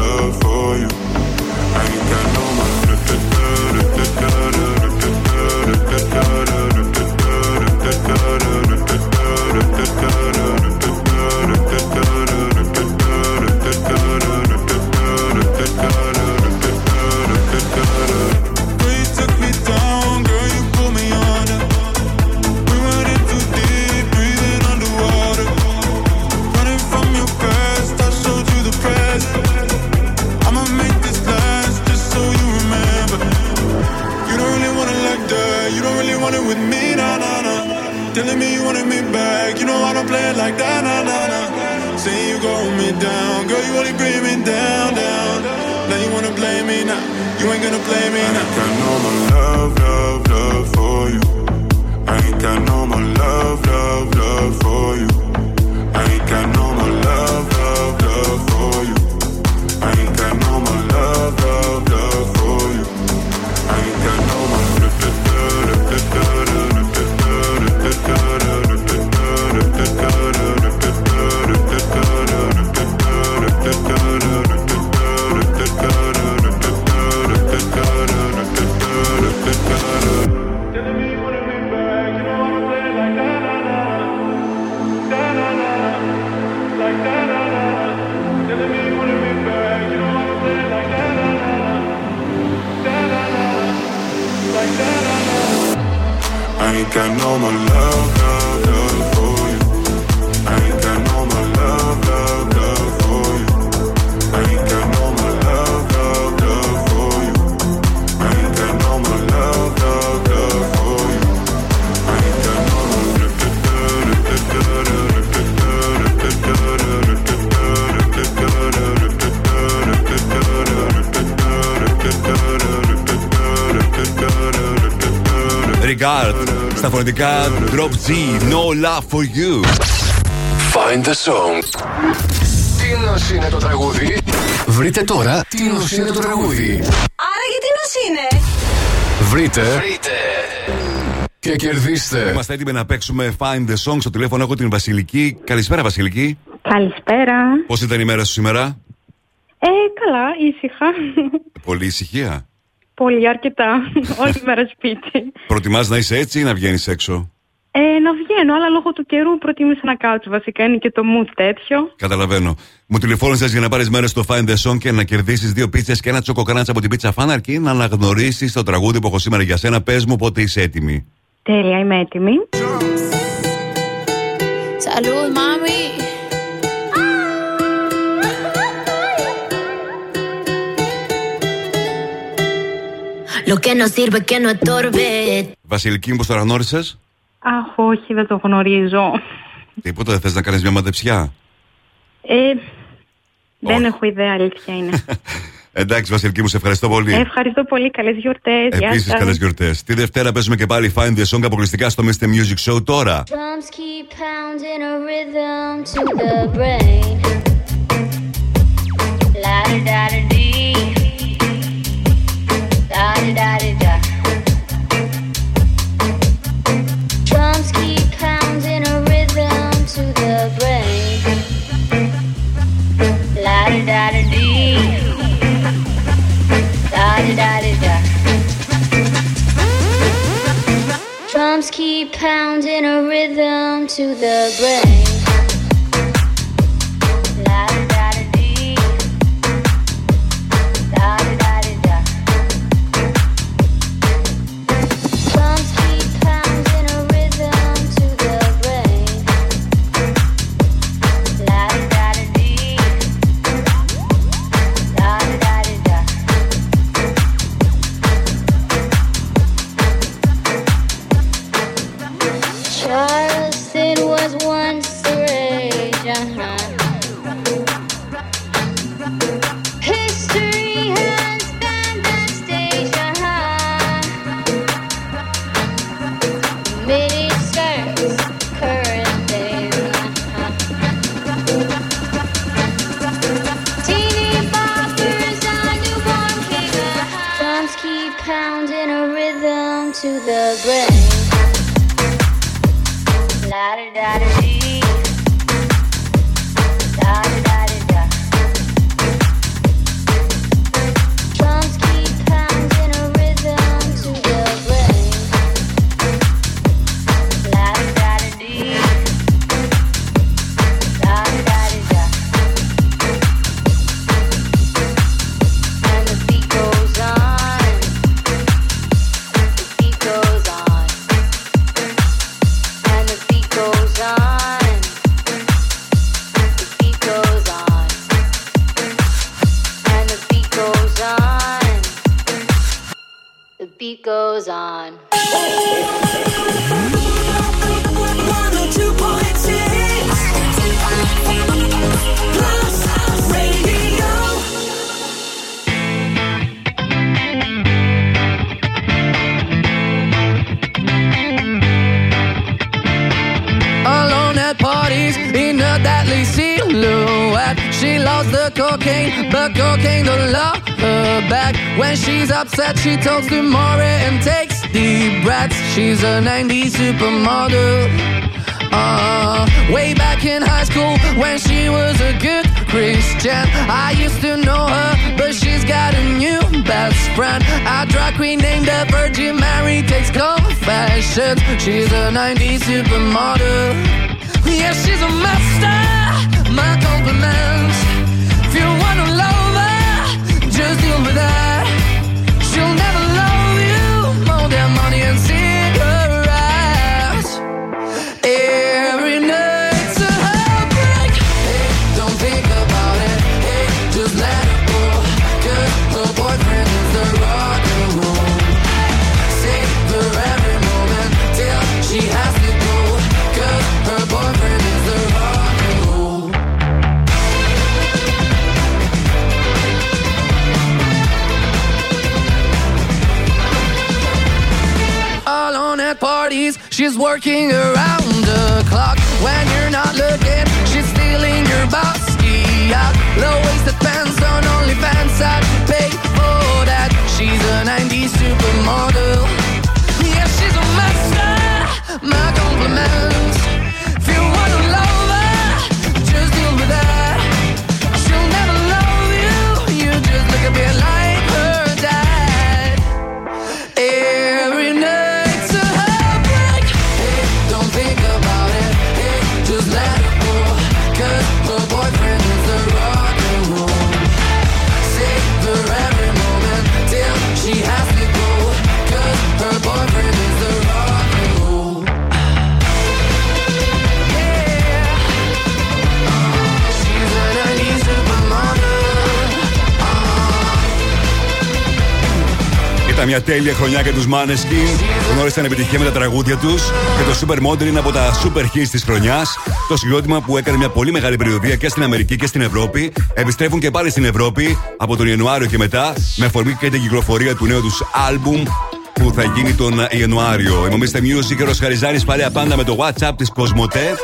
Regard στα φωνητικά Drop G, No Love for You. Find the song. Τι νοσ είναι το τραγούδι. Βρείτε τώρα τι νοσ είναι το τραγούδι. Άρα γιατί νος είναι; Βρείτε. Βρείτε. Και κερδίστε. Είμαστε έτοιμοι να παίξουμε Find the Song. Στο τηλέφωνο έχω την Βασιλική. Καλησπέρα, Βασιλική. Καλησπέρα. Πώς ήταν η μέρα σου σήμερα, Ε, καλά, ήσυχα. Πολύ ησυχία. Πολύ αρκετά. Όλη μέρα σπίτι. Προτιμάς να είσαι έτσι ή να βγαίνεις έξω; Ε, να βγαίνω, αλλά λόγω του καιρού προτίμησα να κάτσω. Βασικά είναι και το mood τέτοιο. Καταλαβαίνω. Μου τηλεφώνησες για να πάρεις μέρος στο Find the Song και να κερδίσεις δύο πίτσες και ένα τσοκοκράντσα από την πίτσα φάνα αρκεί να αναγνωρίσεις το τραγούδι που έχω σήμερα για σένα. Πες μου πότε είσαι έτοιμη. Τέλεια, είμαι έτοιμη. Salud, Lo que no sirve que. Βασιλική, μήπω το γνώρισες; Αχ, όχι, δεν το γνωρίζω. Τίποτα, δεν θες να κάνεις μια μαντεψιά; Ε, δεν έχω ιδέα, αλήθεια είναι. Εντάξει, Βασιλική μου, ευχαριστώ πολύ. Ε, ευχαριστώ πολύ. Καλές γιορτές. Επίσης, καλές γιορτές. Τη Δευτέρα παίζουμε και πάλι Find the Song αποκλειστικά στο Mr. Music Show τώρα. Drums pounding a rhythm to the brain. in a rhythm to the brain. Ήταν μια τέλεια χρονιά για τους Maneskin. Γνώρισαν επιτυχία με τα τραγούδια τους και το Supermodel είναι από τα super hits της χρονιάς. Το συγκρότημα που έκανε μια πολύ μεγάλη περιοδία και στην Αμερική και στην Ευρώπη. Επιστρέφουν και πάλι στην Ευρώπη από τον Ιανουάριο και μετά με αφορμή και την κυκλοφορία του νέου τους άλμπουμ που θα γίνει τον Ιανουάριο. Είμαστε Music και ο Ροσχαριζάνης παλιά πάντα με το WhatsApp της Κοσμοτέ.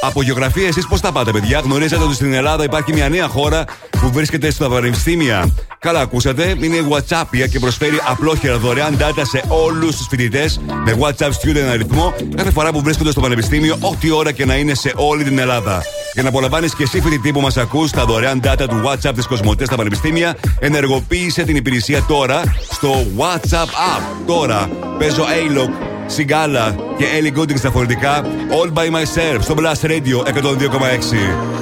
Από γεωγραφία, εσείς πώς τα πάτε, παιδιά; Γνωρίζετε ότι στην Ελλάδα υπάρχει μια νέα χώρα που βρίσκεται στα πανεπιστήμια. Καλά, ακούσατε. Είναι η WhatsApp και προσφέρει απλόχερα δωρεάν data σε όλους τους φοιτητές με WhatsApp student αριθμό κάθε φορά που βρίσκονται στο πανεπιστήμιο, ό,τι ώρα και να είναι σε όλη την Ελλάδα. Για να απολαμβάνεις και εσύ φοιτητή που μας ακούς τα δωρεάν data του WhatsApp της Κοσμοτές στα πανεπιστήμια, ενεργοποίησε την υπηρεσία τώρα στο WhatsApp App. Τώρα παίζω A-Lock Σιγκάλα και Ellie Goulding στα φορητικά All by myself στο Blast Radio 102,6.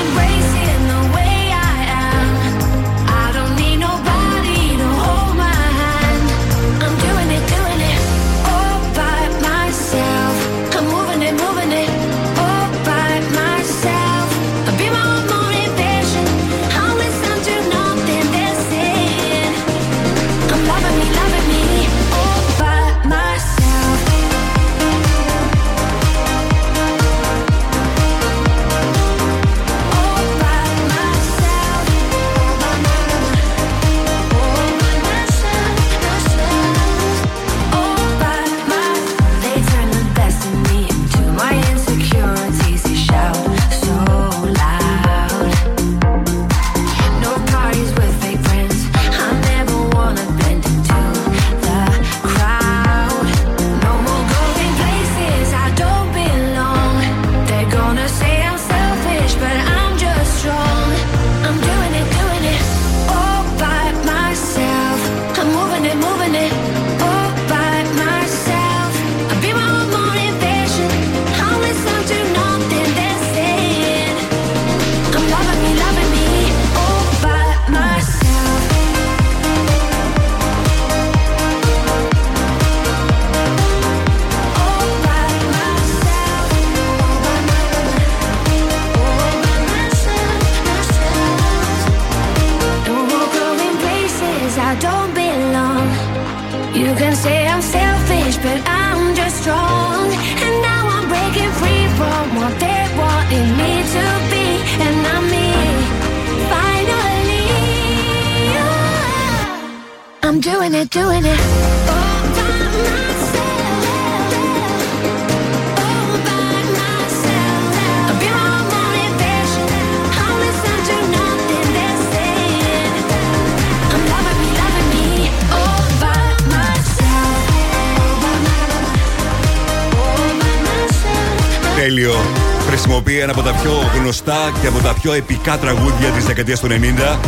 doing it, doing it. Χρησιμοποιεί ένα από τα πιο γνωστά και από τα πιο επικά τραγούδια τη δεκαετία του 90.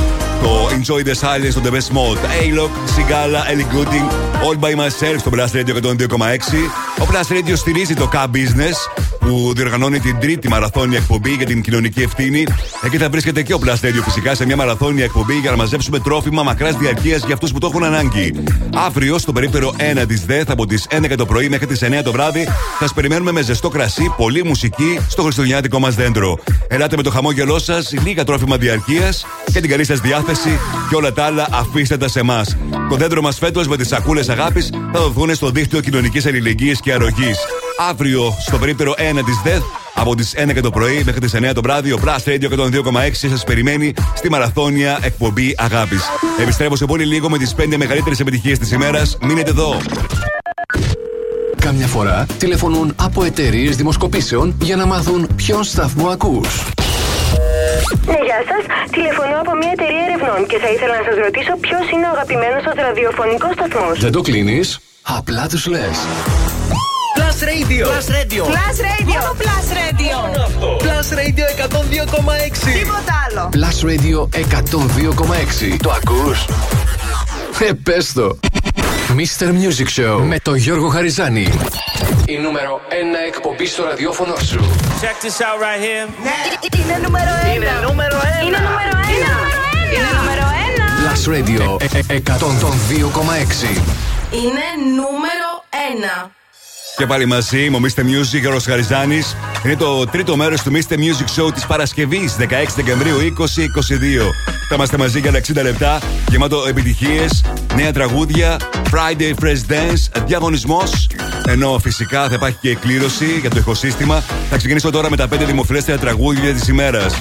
Το Enjoy the Silence στο The Best Mode. A-Lock, Sigala, Ellie Gooding, All by Myself στο Blast Radio 102,6. Ο Blast Radio στηρίζει το K-Business που διοργανώνει την τρίτη μαραθώνια εκπομπή για την κοινωνική ευθύνη. Εκεί θα βρίσκεται και ο Blast Radio φυσικά σε μια μαραθώνια εκπομπή για να μαζέψουμε τρόφιμα μακράς διαρκείας για αυτούς που το έχουν ανάγκη. Αύριο στο περίπτερο 1 της ΔΕΘ από τις 11 το πρωί μέχρι τις 9 το βράδυ θα σας περιμένουμε με ζεστό κρασί, πολλή μουσική στο χριστουγεννιάτικο μας δέντρο. Ελάτε με το χαμόγελό σας, λίγα τρόφιμα διαρκείας και την καλή σας διάθεση και όλα τα άλλα αφήστε τα σε εμάς. Το δέντρο μας φέτος με τις σακούλες αγάπης θα δοθούν στο δίκτυο κοινωνικής αλληλεγγύης και αρρωγής. Αύριο στο περίπτερο 1 της ΔΕΘ από τις 11 το πρωί μέχρι τις 9 το βράδυ ο Blast Radio 102,6 σας περιμένει στη μαραθώνια εκπομπή αγάπης. Επιστρέφω σε πολύ λίγο με τις 5 μεγαλύτερες επιτυχίες της ημέρας. Μείνετε εδώ. Κάμια φορά τηλεφωνούν από εταιρείες δημοσκοπήσεων για να μάθουν ποιον σταθμό ακούς. Ναι, γεια σας. Τηλεφωνώ από μια εταιρεία ερευνών και θα ήθελα να σας ρωτήσω ποιος είναι ο αγαπημένος σα ραδιοφωνικός σταθμός. Δεν το κλείνεις, απλά τους λες. Plus Radio. Plus Radio. Plus Radio. Μόνο Plus Radio. Plus Radio 102,6. Τίποτα άλλο. Plus Radio 102,6. Το ακούς; Ε, πες το. Mr. Music Show με τον Γιώργο Χαριζάνη. Η νούμερο 1 εκπομπή στο ραδιόφωνο σου. Check this out right here. Είναι νούμερο ένα. Είναι νούμερο 1. Είναι νούμερο ένα. Είναι νούμερο ένα. Plus Radio 102,6. Είναι νούμερο 1. Και πάλι μαζί, είμαι ο Mr. Music, ο Χαριζάνης. Είναι το τρίτο μέρος του Mr. Music Show της Παρασκευής, 16 Δεκεμβρίου 2022. Θα είμαστε μαζί για 60 λεπτά, γεμάτο επιτυχίες, νέα τραγούδια, Friday Fresh Dance, διαγωνισμός. Ενώ φυσικά θα υπάρχει και εκκλήρωση για το ηχοσύστημα. Θα ξεκινήσω τώρα με τα 5 δημοφιλέστερα τραγούδια της ημέρας. 102.6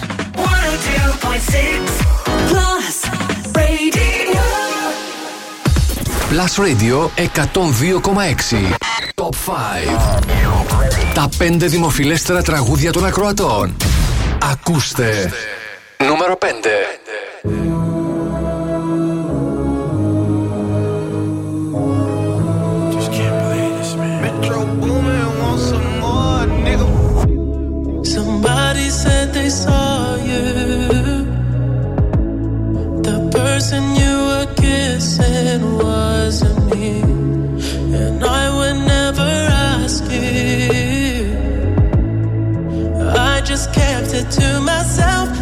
Plus Radio. Plus Radio 102,6. Τα πέντε δημοφιλέστερα τραγουδία των ακροατών ακούστε. Νούμερο 5. You me. Just kept it to myself.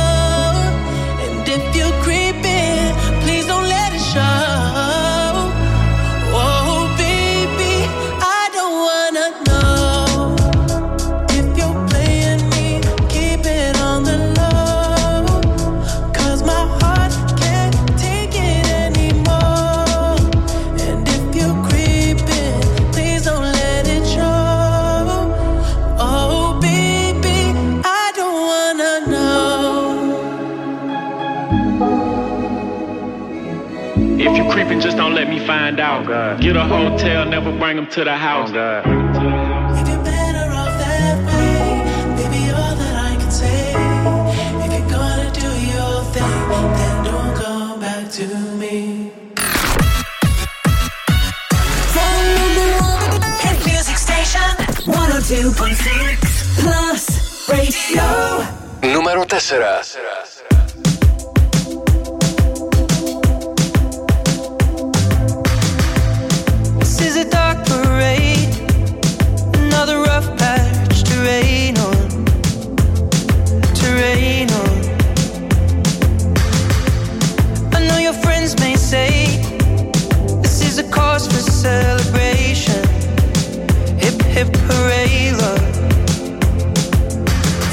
out. Oh Get a hotel, never bring them to the house. Oh God. If you're better off that way, baby, all that I can say. If you're gonna do your thing, then don't come back to me. Music station 102.6 Plus Radio. Numero 4. hit parade look.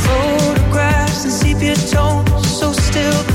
Photographs and sepia tones, so still.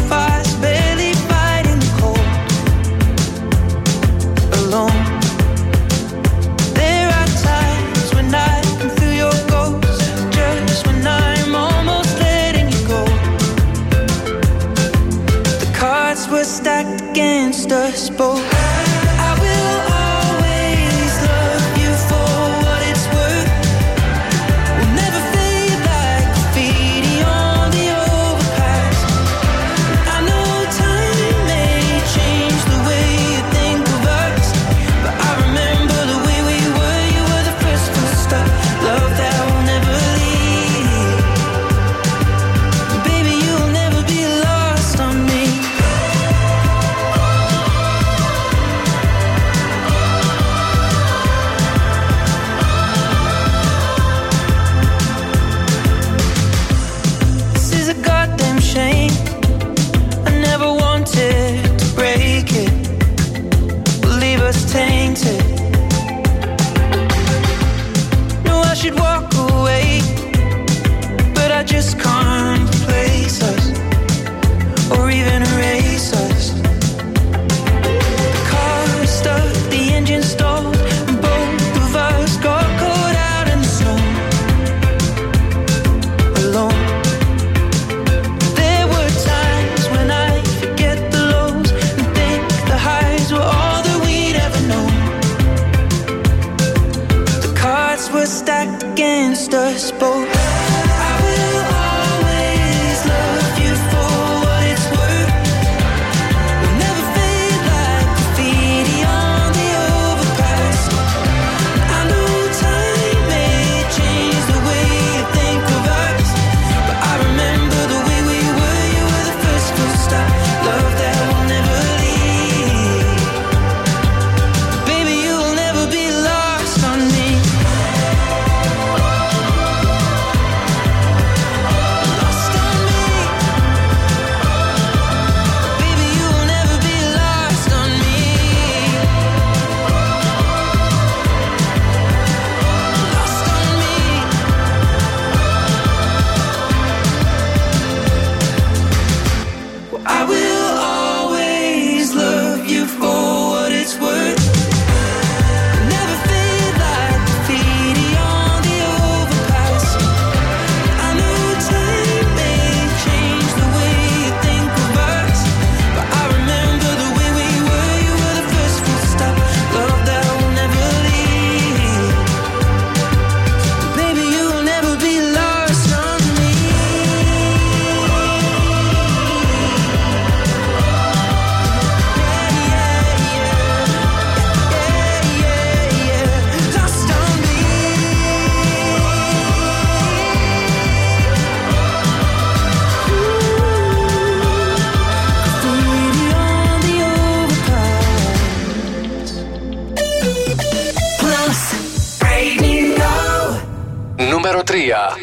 Tria.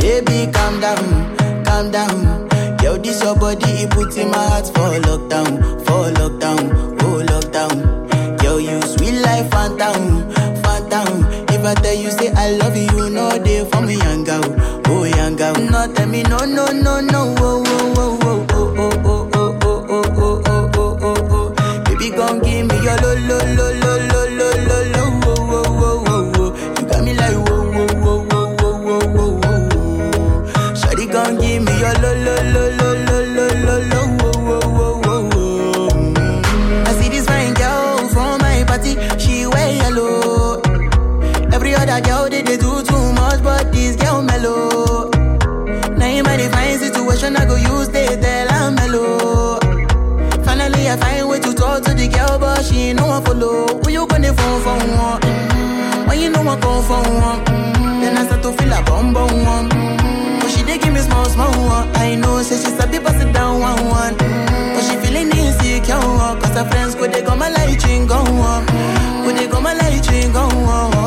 Baby, calm down, calm down. Yo, this your body, it puts in my heart for luck. no, no, no, wan follow? Who you gonna phone for? One? Mm-hmm. When you know I come for one? Mm-hmm. Then I start to feel a bum bum one. Mm-hmm. But she dey give me small small one. I know say she sabi pass it down one one. Mm-hmm. But she feeling insecure. Cause her friends go they go my light ring go on. Go they go my light ring go one.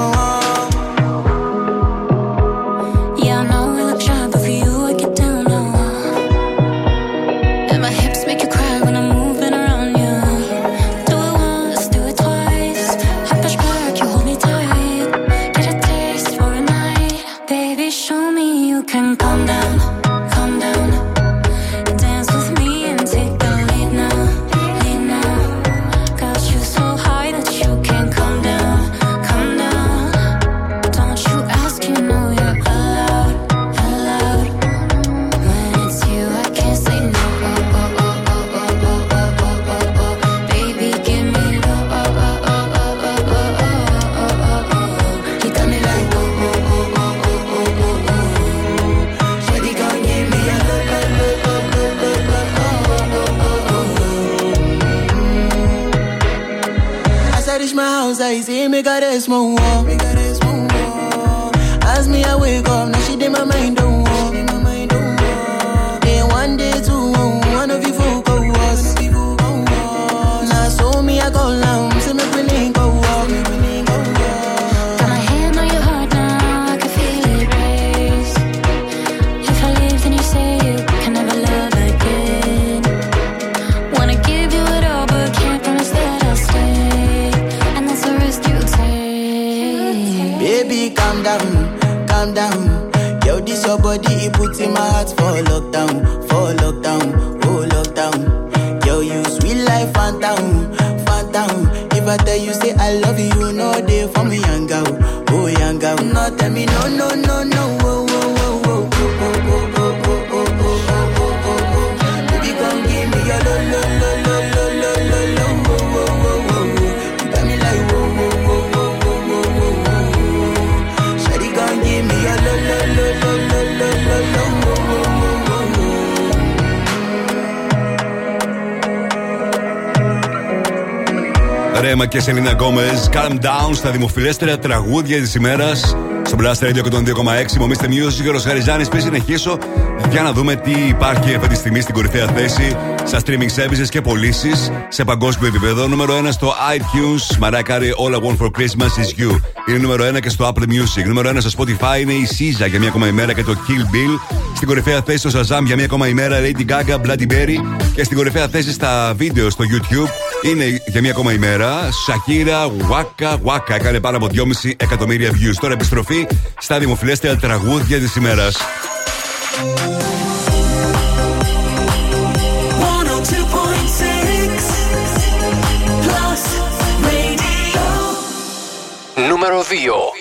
Gomez. Calm down στα δημοφιλέστερα τραγούδια της ημέρας. Στο Blaster Radio 102,6. Μομίστε και ο Ροσχαριζάνη. Πριν συνεχίσω, για να δούμε τι υπάρχει αυτή τη στιγμή στην κορυφαία θέση στα streaming services και πωλήσεις σε παγκόσμιο επίπεδο. Νούμερο 1 στο iTunes. Μαράκαρι All I Want for Christmas is You. Είναι νούμερο 1 και στο Apple Music. Νούμερο 1 στο Spotify είναι η Siza για μία ακόμα ημέρα και το Kill Bill. Στην κορυφαία θέση στο Shazam για μία ακόμα ημέρα Lady Gaga, Bloody Berry. Και στην κορυφαία θέση στα βίντεο στο YouTube είναι για μία ακόμα ημέρα. Σακύρα, Waka Waka. Έκανε πάνω από 2,5 εκατομμύρια views. Τώρα επιστροφή στα δημοφιλέστερα τραγούδια της ημέρας. Νούμερο 2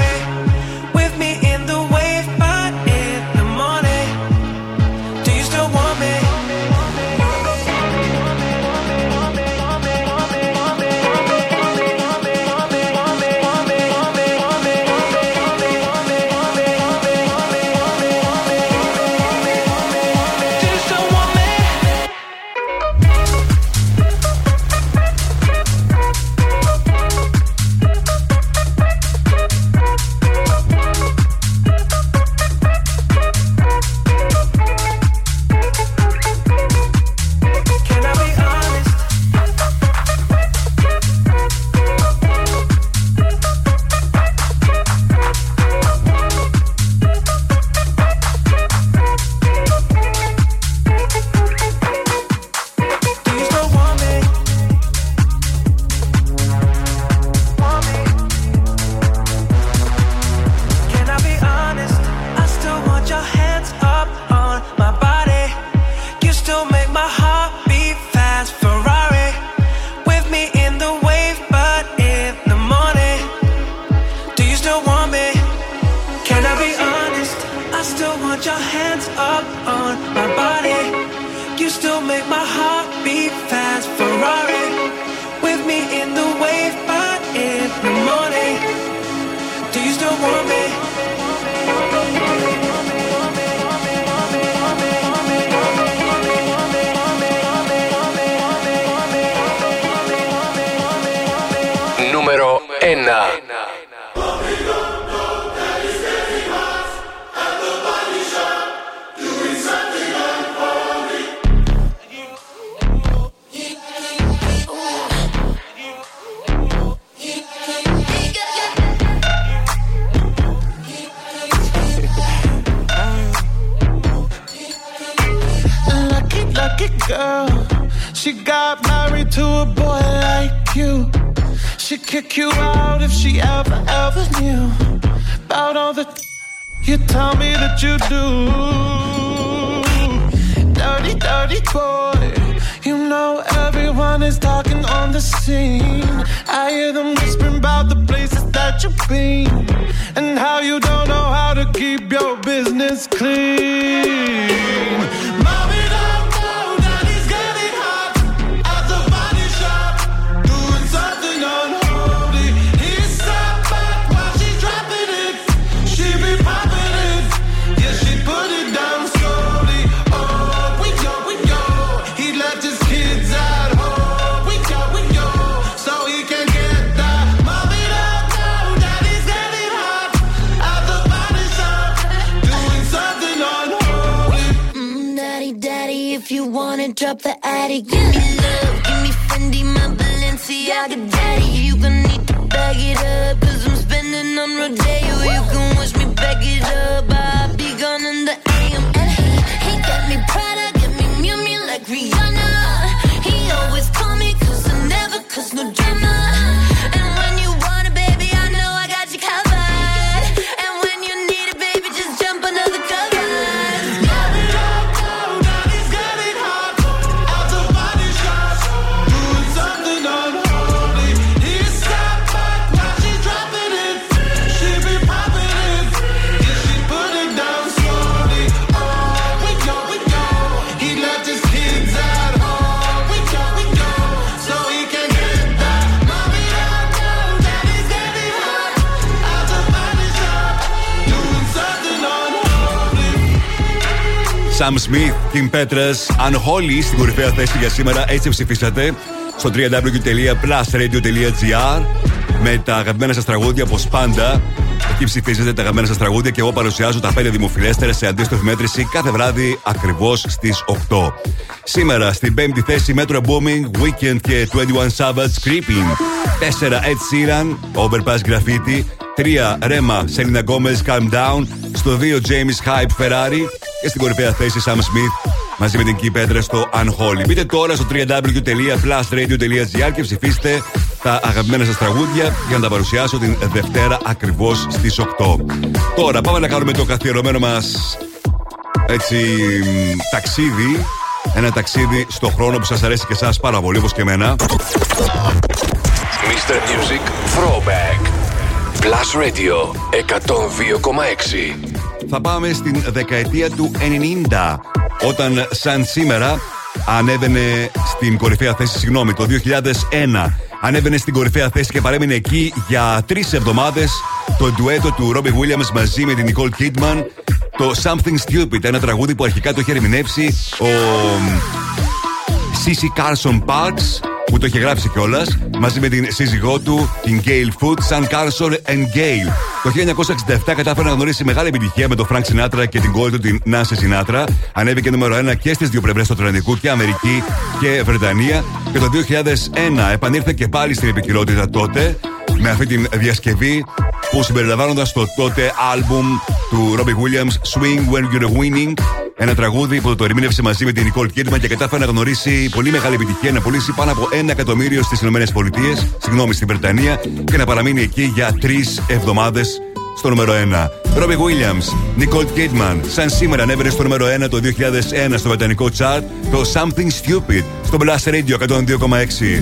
Sam Smith, Kim Petras, Unholy στην κορυφαία θέση για σήμερα. Έτσι ψηφίσατε στο www.plusradio.gr με τα αγαπημένα σας τραγούδια όπως πάντα. Εκεί ψηφίζετε τα αγαπημένα σας τραγούδια και εγώ παρουσιάζω τα 5 δημοφιλέστερα σε αντίστοιχη μέτρηση κάθε βράδυ ακριβώς στις 8. Σήμερα στην 5η θέση Metro Booming, Weekend και 21 Savage Creeping. 4 Ed Sheeran, Overpass Graffiti. 3 Rema, Selena Gomez, Calm Down. Στο 2 James Hype Ferrari. Και στην κορυφαία θέση Sam Smith μαζί με την Key Petra στο Unholy. Μπείτε τώρα στο www.plusradio.gr και ψηφίστε τα αγαπημένα σας τραγούδια για να τα παρουσιάσω την Δευτέρα ακριβώς στις 8. Τώρα πάμε να κάνουμε το καθιερωμένο μας έτσι μ, ταξίδι. Ένα ταξίδι στο χρόνο που σας αρέσει και εσάς πάρα πολύ όπως και εμένα. Mr. Music Throwback. Plus Radio 102,6. Θα πάμε στην δεκαετία του 90 όταν σαν σήμερα ανέβαινε στην κορυφαία θέση, συγγνώμη, το 2001 ανέβαινε στην κορυφαία θέση και παρέμεινε εκεί για τρεις εβδομάδες το ντουέτο του Robbie Williams μαζί με την Nicole Kidman το Something Stupid, ένα τραγούδι που αρχικά το είχε ερμηνεύσει ο Sissy Carson Parks που το είχε γράψει κιόλας μαζί με την σύζυγό του, την Gail Foot, σαν Carson and Gail. Το 1967 κατάφερε να γνωρίσει μεγάλη επιτυχία με τον Frank Sinatra και την κόρη του, την Nancy Sinatra. Ανέβηκε νούμερο 1 και στις δύο πλευρές του Ατλαντικού και Αμερική και Βρετανία. Και το 2001 επανήλθε και πάλι στην επικαιρότητα τότε με αυτή τη διασκευή που συμπεριλαμβάνοντας το τότε άλμπουμ του Robbie Williams Swing When You're Winning ένα τραγούδι που το ερμήνευσε μαζί με την Nicole Kidman και κατάφερε να γνωρίσει πολύ μεγάλη επιτυχία, να πουλήσει πάνω από ένα εκατομμύριο στις ΗΠΑ, συγγνώμη, στην Βρετανία και να παραμείνει εκεί για τρεις εβδομάδες στο νούμερο 1. Robbie Williams, Nicole Kidman, σαν σήμερα ανέβαινε στο νούμερο 1 το 2001 στο βρετανικό chart το Something Stupid στο Blast Radio 102,6.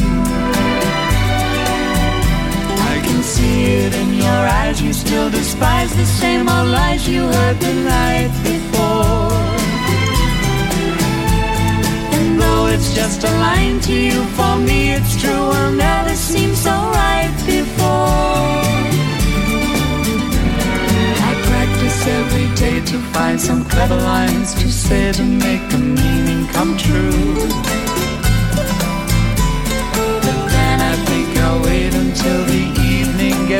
See it in your eyes, you still despise the same old lies you heard the night before. And though it's just a line to you, for me it's true, will never seem so right before. I practice every day to find some clever lines to say to make the meaning come true. But then I think I'll wait until the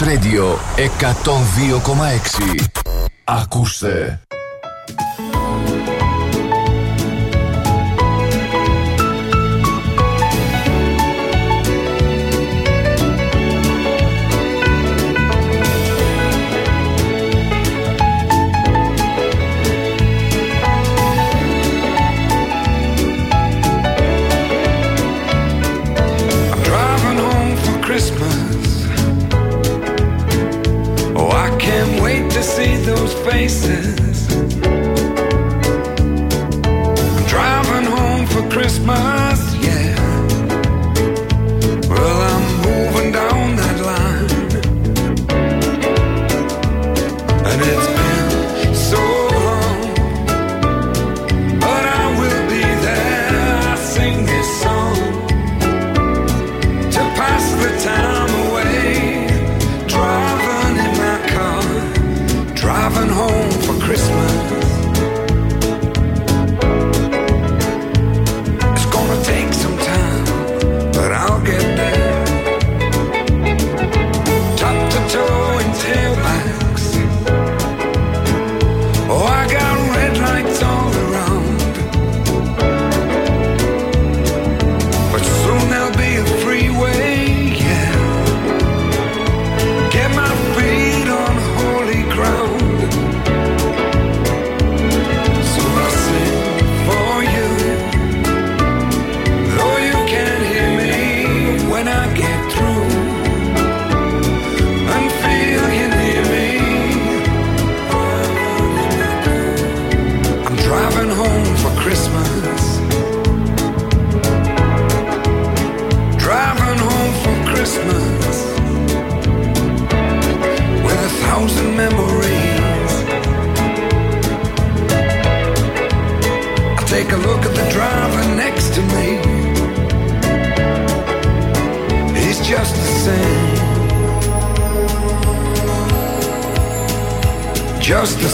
Radio 102,6. Ακούστε. those faces. I'm driving home for Christmas.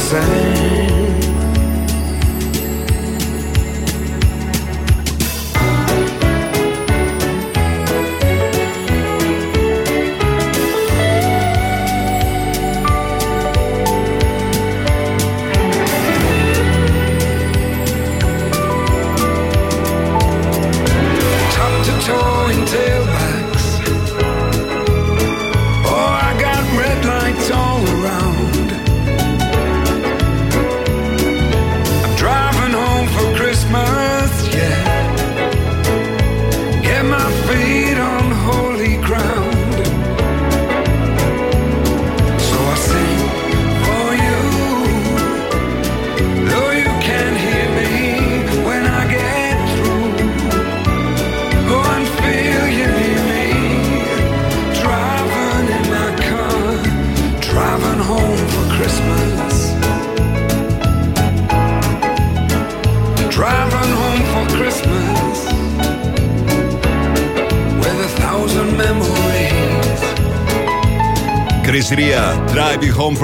same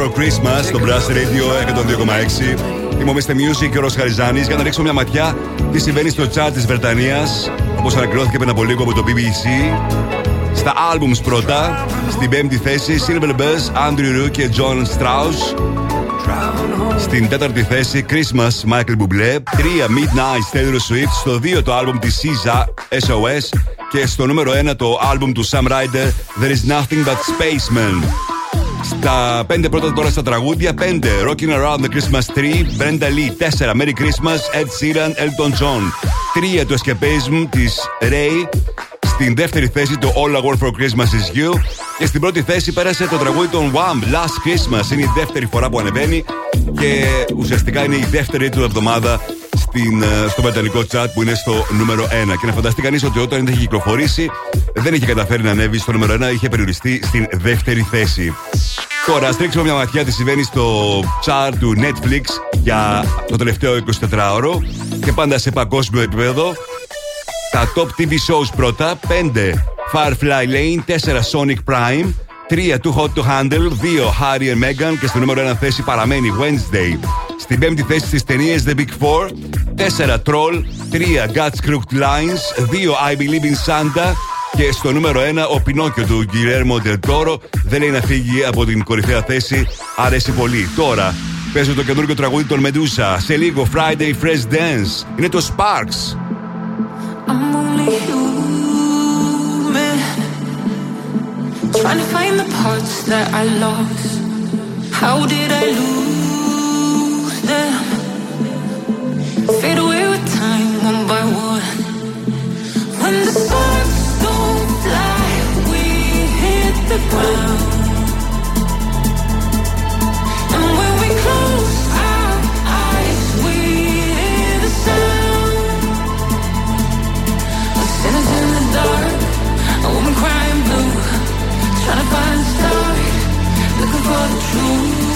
for Christmas στο Blast Radio 102,6. Είμαι ο Mr. Music και ο Ρος Χαριζάνης για να ρίξω μια ματιά τι συμβαίνει στο chart της Βρετανίας, όπως ανακοινώθηκε πριν από λίγο από το BBC. Στα albums πρώτα, στην πέμπτη θέση Silver Bells, Andrew Roo και John Strauss. Στην τέταρτη θέση Christmas Michael Bublé 3 Midnight Taylor Swift Στο 2 το άλμπουμ της SZA SOS Και στο νούμερο 1 το άλμπουμ του Sam Ryder There is nothing but spaceman στα 5 πρώτα τώρα στα τραγούδια 5 Rocking Around the Christmas Tree Brenda Lee 4 Merry Christmas Ed Sheeran Elton John 3 το Escapism της Ray στην δεύτερη θέση το All I Want for Christmas is You. Και στην πρώτη θέση πέρασε το τραγούδι των Wham! Last Christmas. Είναι η δεύτερη φορά που ανεβαίνει και ουσιαστικά είναι η δεύτερη του εβδομάδα στην, ε, στο βρετανικό chat που είναι στο νούμερο 1. Και να φανταστεί κανείς ότι όταν είχε κυκλοφορήσει δεν είχε καταφέρει να ανέβει στο νούμερο 1, είχε περιοριστεί στην δεύτερη θέση. Τώρα, ας ρίξουμε μια ματιά τι συμβαίνει στο chart του Netflix για το τελευταίο 24ωρο και πάντα σε παγκόσμιο επίπεδο. Τα top TV shows πρώτα 5 Firefly Lane 4 Sonic Prime 3 Too Hot to Handle 2 Harry and Meghan και στο νούμερο 1 θέση παραμένει Wednesday. Στην πέμπτη θέση στις ταινίες The Big Four 4 Troll 3 God's Crooked Lines 2 I Believe in Santa και στο νούμερο 1 ο Πινόκιο του Guillermo del Toro. Δεν λέει να φύγει από την κορυφαία θέση αρέσει πολύ. Τώρα Παίζω το καινούργιο τραγούδι των Medusa σε λίγο Friday Fresh Dance. Είναι το Sparks. I'm only human. Trying to find the parts that I lost. How did I lose them? Fade away with time, one by one. When the sparks don't fly, we hit the ground. For the truth.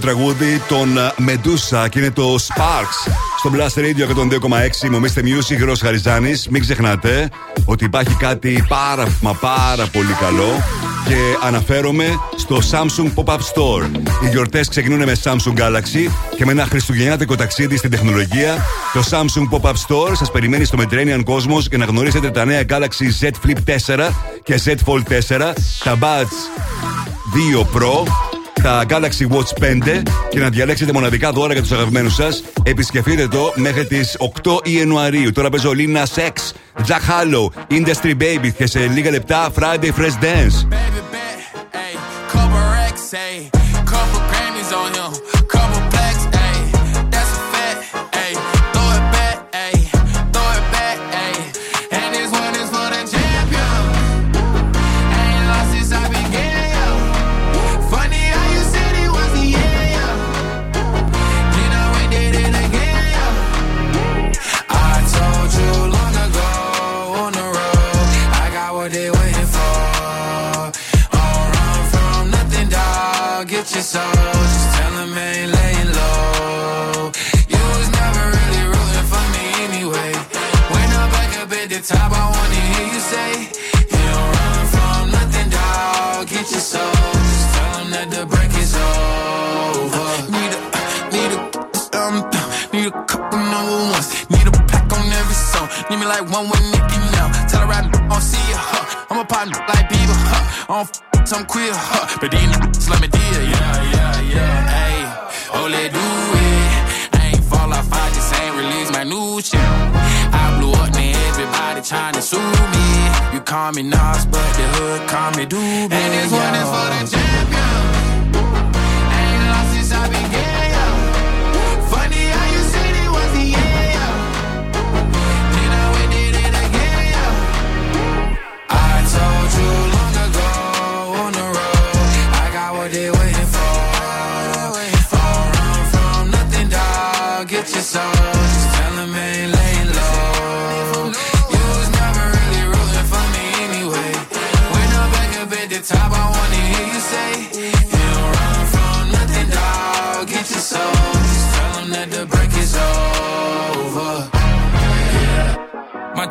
Τραγούδι των Medusa και είναι το Sparks στο Blast Radio 102,6. Είμαι ο Mr. Music, Ρος Χαριζάνης. Μην ξεχνάτε ότι υπάρχει κάτι πάρα μα πάρα πολύ καλό και αναφέρομαι στο Samsung Pop-Up Store. Οι γιορτές ξεκινούν με Samsung Galaxy και με ένα χριστουγεννιάτικο ταξίδι στην τεχνολογία. Το Samsung Pop-Up Store σας περιμένει στο Mediterranean Cosmos για να γνωρίσετε τα νέα Galaxy Z Flip 4 και Z Fold 4, τα Buds 2 Pro, τα Galaxy Watch 5 και να διαλέξετε μοναδικά δώρα για τους αγαπημένους σας. Επισκεφτείτε το μέχρι τις 8 Ιανουαρίου. Τώρα παίζω Lina Sex, Jack Harlow, Industry Baby και σε λίγα λεπτά Friday Fresh Dance. Couple racks, ayy. Don't f- some queer, huh? But these niggas let me deal, yeah, yeah, yeah. Hey, oh, let do it. I ain't fall off, I just ain't release my new shit. I blew up, now everybody trying to sue me. You call me Nas, but the hood call me Doobie. And this one is for the champion.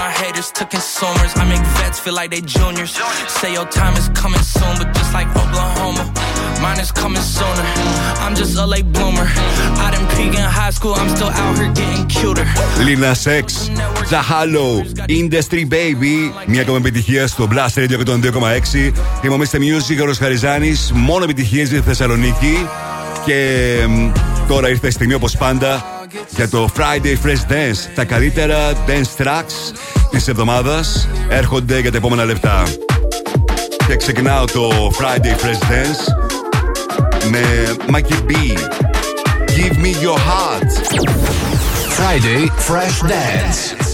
my haters to consumers. I make vets feel like they juniors. Say your time is coming soon, but just like Oklahoma, mine is coming sooner. I'm just a late bloomer. I didn't peak in high school, I'm still out here getting cuter. Lina Sex, Zahalo, Industry Baby. Μια ακόμα επιτυχία στο Blast Radio 102,6. Είμαι ο Mr. Music, ο Ρος Χαριζάνης. Μόνο επιτυχίες για τη Θεσσαλονίκη. Και μ, τώρα ήρθε η στιγμή όπως πάντα για το Friday Fresh Dance. Τα καλύτερα dance tracks της εβδομάδας έρχονται για τα επόμενα λεπτά. Και ξεκινάω το Friday Fresh Dance με Mackie B. Give me your heart. Friday Fresh Dance.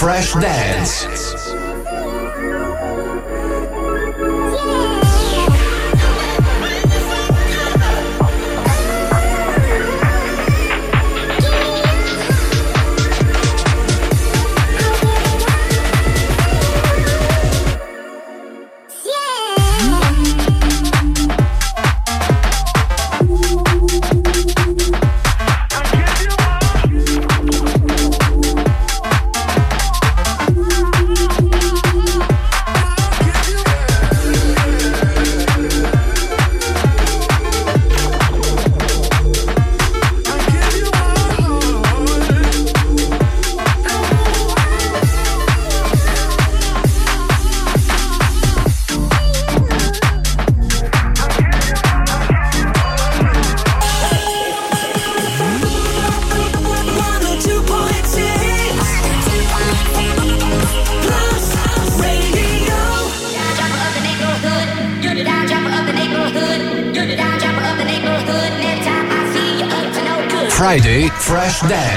Fresh Dance. Dance.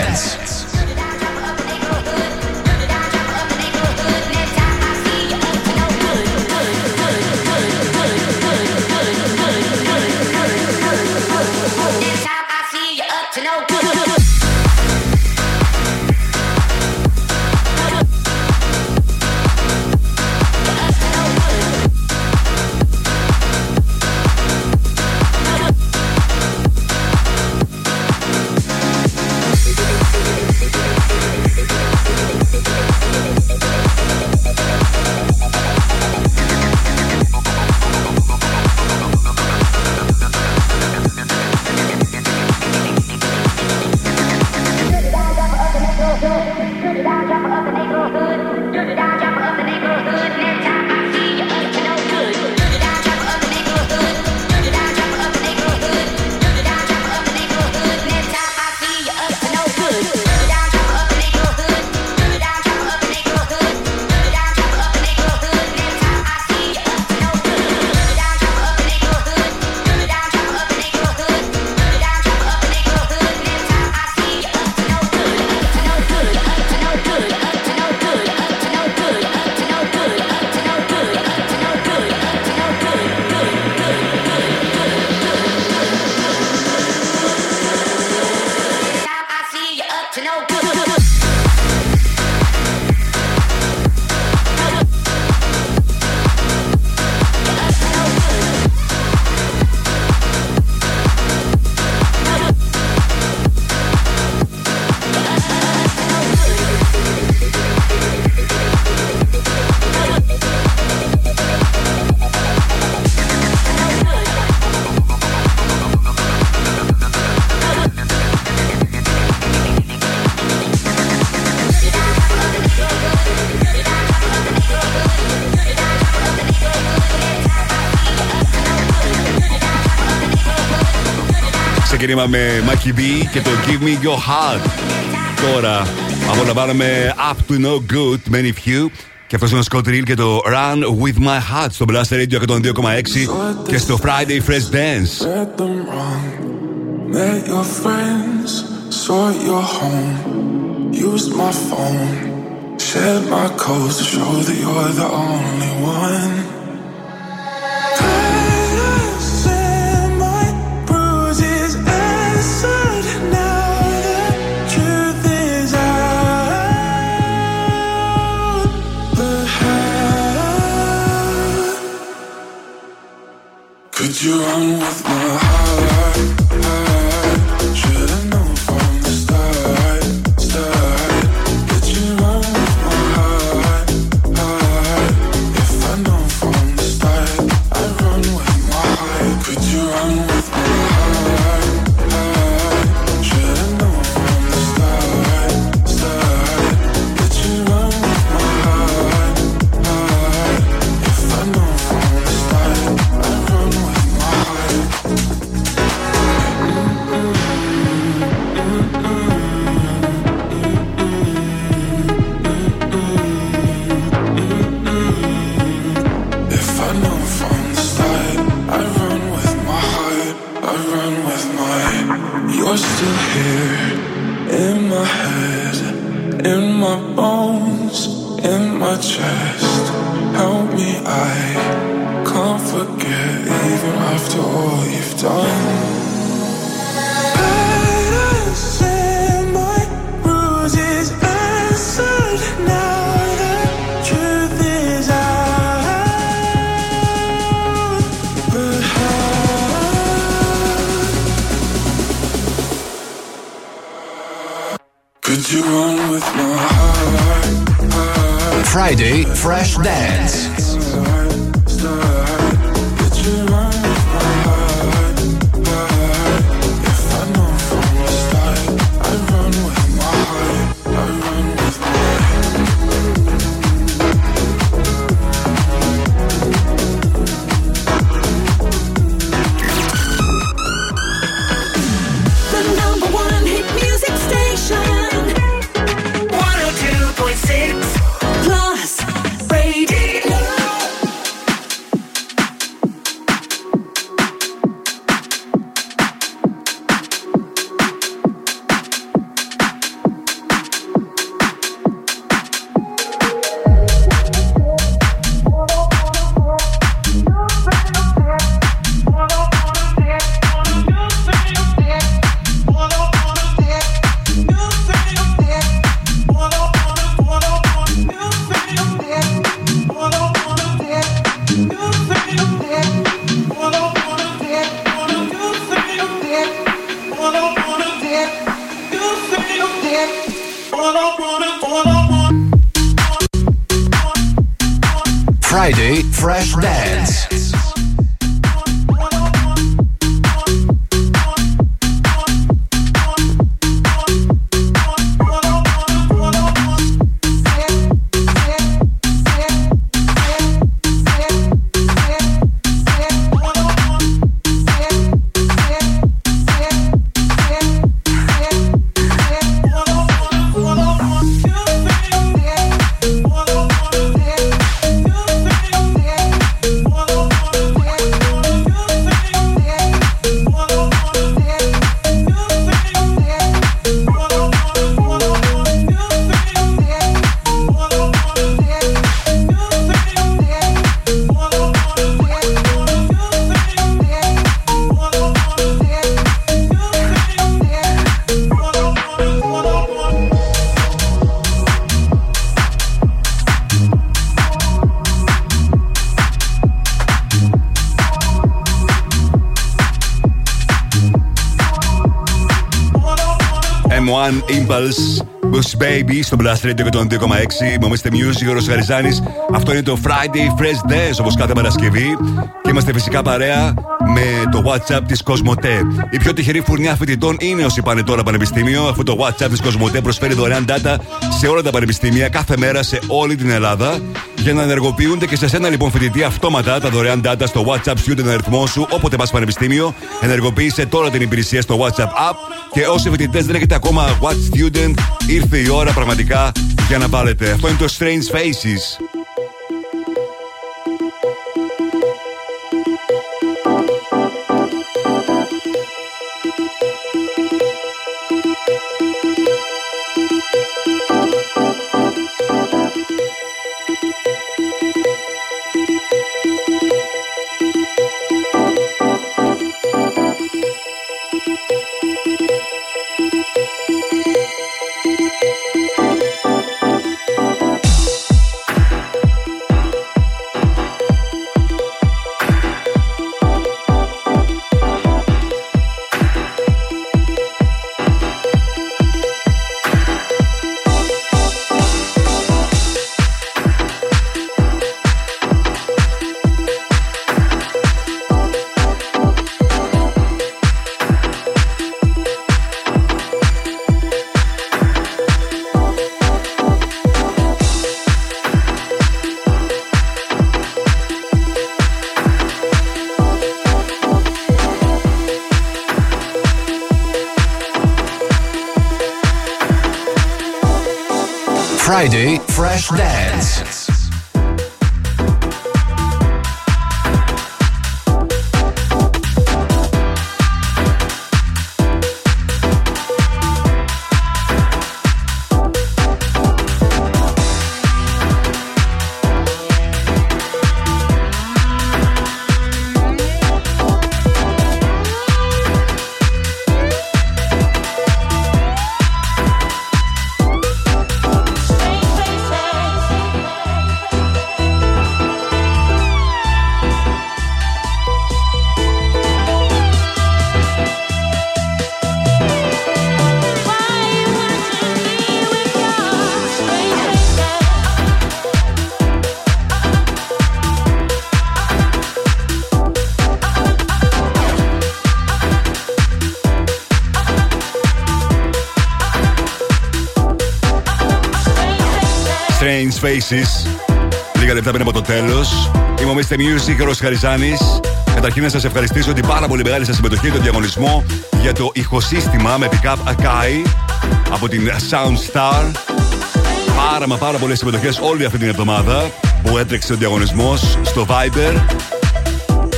ξεκίνημα με Mackie B και το Give Me Your Heart. Τώρα απολαμβάνουμε Up to No Good, Many Few. Και αυτό είναι ο Scott Real και το Run With My Heart στο Blast Radio 102,6 και στο Friday Fresh Dance. Read them wrong. Met your friends, saw your home. Used my phone, shared my codes to show that you're the only one. You run with my heart? My bones, in my chest. Help me, I can't forget, even after all you've done. Friday Fresh Dance. Baby στο Blast Radio και τον 2,6. Είμαστε Music, ο Χαριζάνη. Αυτό είναι το Friday Fresh Dance όπως κάθε Παρασκευή. Και είμαστε φυσικά παρέα με το WhatsApp της Κοσμοτέ. Η πιο τυχερή φουρνιά φοιτητών είναι όσοι πάνε τώρα πανεπιστήμιο, αφού το WhatsApp της Κοσμοτέ προσφέρει δωρεάν data σε όλα τα πανεπιστήμια κάθε μέρα σε όλη την Ελλάδα. Για να ενεργοποιούνται και σε σένα λοιπόν φοιτητή αυτόματα τα δωρεάν data στο WhatsApp student αριθμό σου όποτε πας πανεπιστήμιο. Ενεργοποίησε τώρα την υπηρεσία στο WhatsApp app και όσοι φοιτητές δεν έχετε ακόμα Watch Student, ήρθε η ώρα πραγματικά για να βάλετε. Αυτό είναι το Strange Faces. Mr. Music, ο Χαριζάνη. Καταρχήν να σας ευχαριστήσω την πάρα πολύ μεγάλη σας συμμετοχή στο διαγωνισμό για το ηχοσύστημα με pick-up Akai από την Soundstar. Πάρα μα πάρα πολλές συμμετοχές όλη αυτή την εβδομάδα που έτρεξε ο διαγωνισμός στο Viber.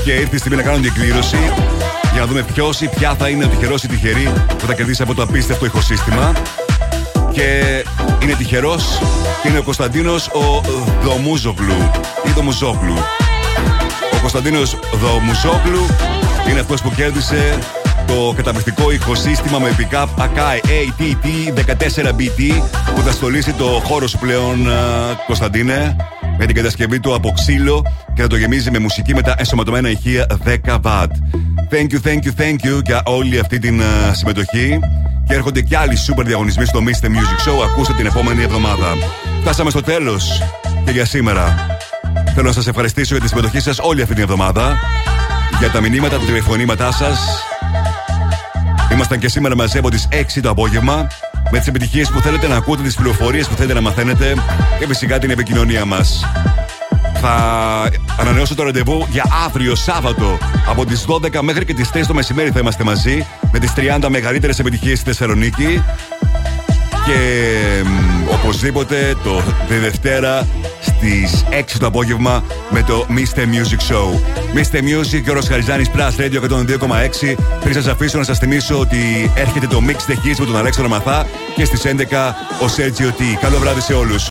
Και ήρθε η στιγμή να κάνω την εκκλήρωση για να δούμε ποιος ή ποια θα είναι ο τυχερός ή τυχερή που θα κερδίσει από το απίστευτο ηχοσύστημα. Και είναι τυχερός και είναι ο Κωνσταντίνος ο Δομούζογλου ή Δομουζόγλου. Ο Κωνσταντίνος Δομουζόγλου είναι αυτός που κέρδισε το καταπληκτικό ηχοσύστημα με pick-up Akai ATT14BT που θα στολίσει το χώρο σου πλέον, Κωνσταντίνε, με την κατασκευή του από ξύλο και θα το γεμίζει με μουσική με τα ενσωματωμένα ηχεία 10 W. Thank you, thank you, thank you για όλη αυτή την συμμετοχή. Και έρχονται και άλλοι σούπερ διαγωνισμοί στο Mr. Music Show. Ακούστε την επόμενη εβδομάδα. Φτάσαμε στο τέλος και για σήμερα. Θέλω να σας ευχαριστήσω για τη συμμετοχή σας όλη αυτή την εβδομάδα. Για τα μηνύματα, τα τηλεφωνήματά σας. Ήμασταν και σήμερα μαζί από τις 6 το απόγευμα. Με τις επιτυχίες που θέλετε να ακούτε, τις πληροφορίες που θέλετε να μαθαίνετε και φυσικά την επικοινωνία μας. Θα ανανεώσω το ραντεβού για αύριο Σάββατο από τις 12 μέχρι και τις 3 το μεσημέρι θα είμαστε μαζί με τις 30 μεγαλύτερες επιτυχίες στη Θεσσαλονίκη. Και μ, οπωσδήποτε το τη Δευτέρα στις 6 το απόγευμα με το Mr. Music Show. Mr. Music και ο Ροσχαριζάνης Plus Radio 102,6. Πριν σας αφήσω να σας θυμίσω ότι έρχεται το Mix the Hits με τον Αλέξανδρο Μαθά και στις 11 ο Sergio T. Καλό βράδυ σε όλους.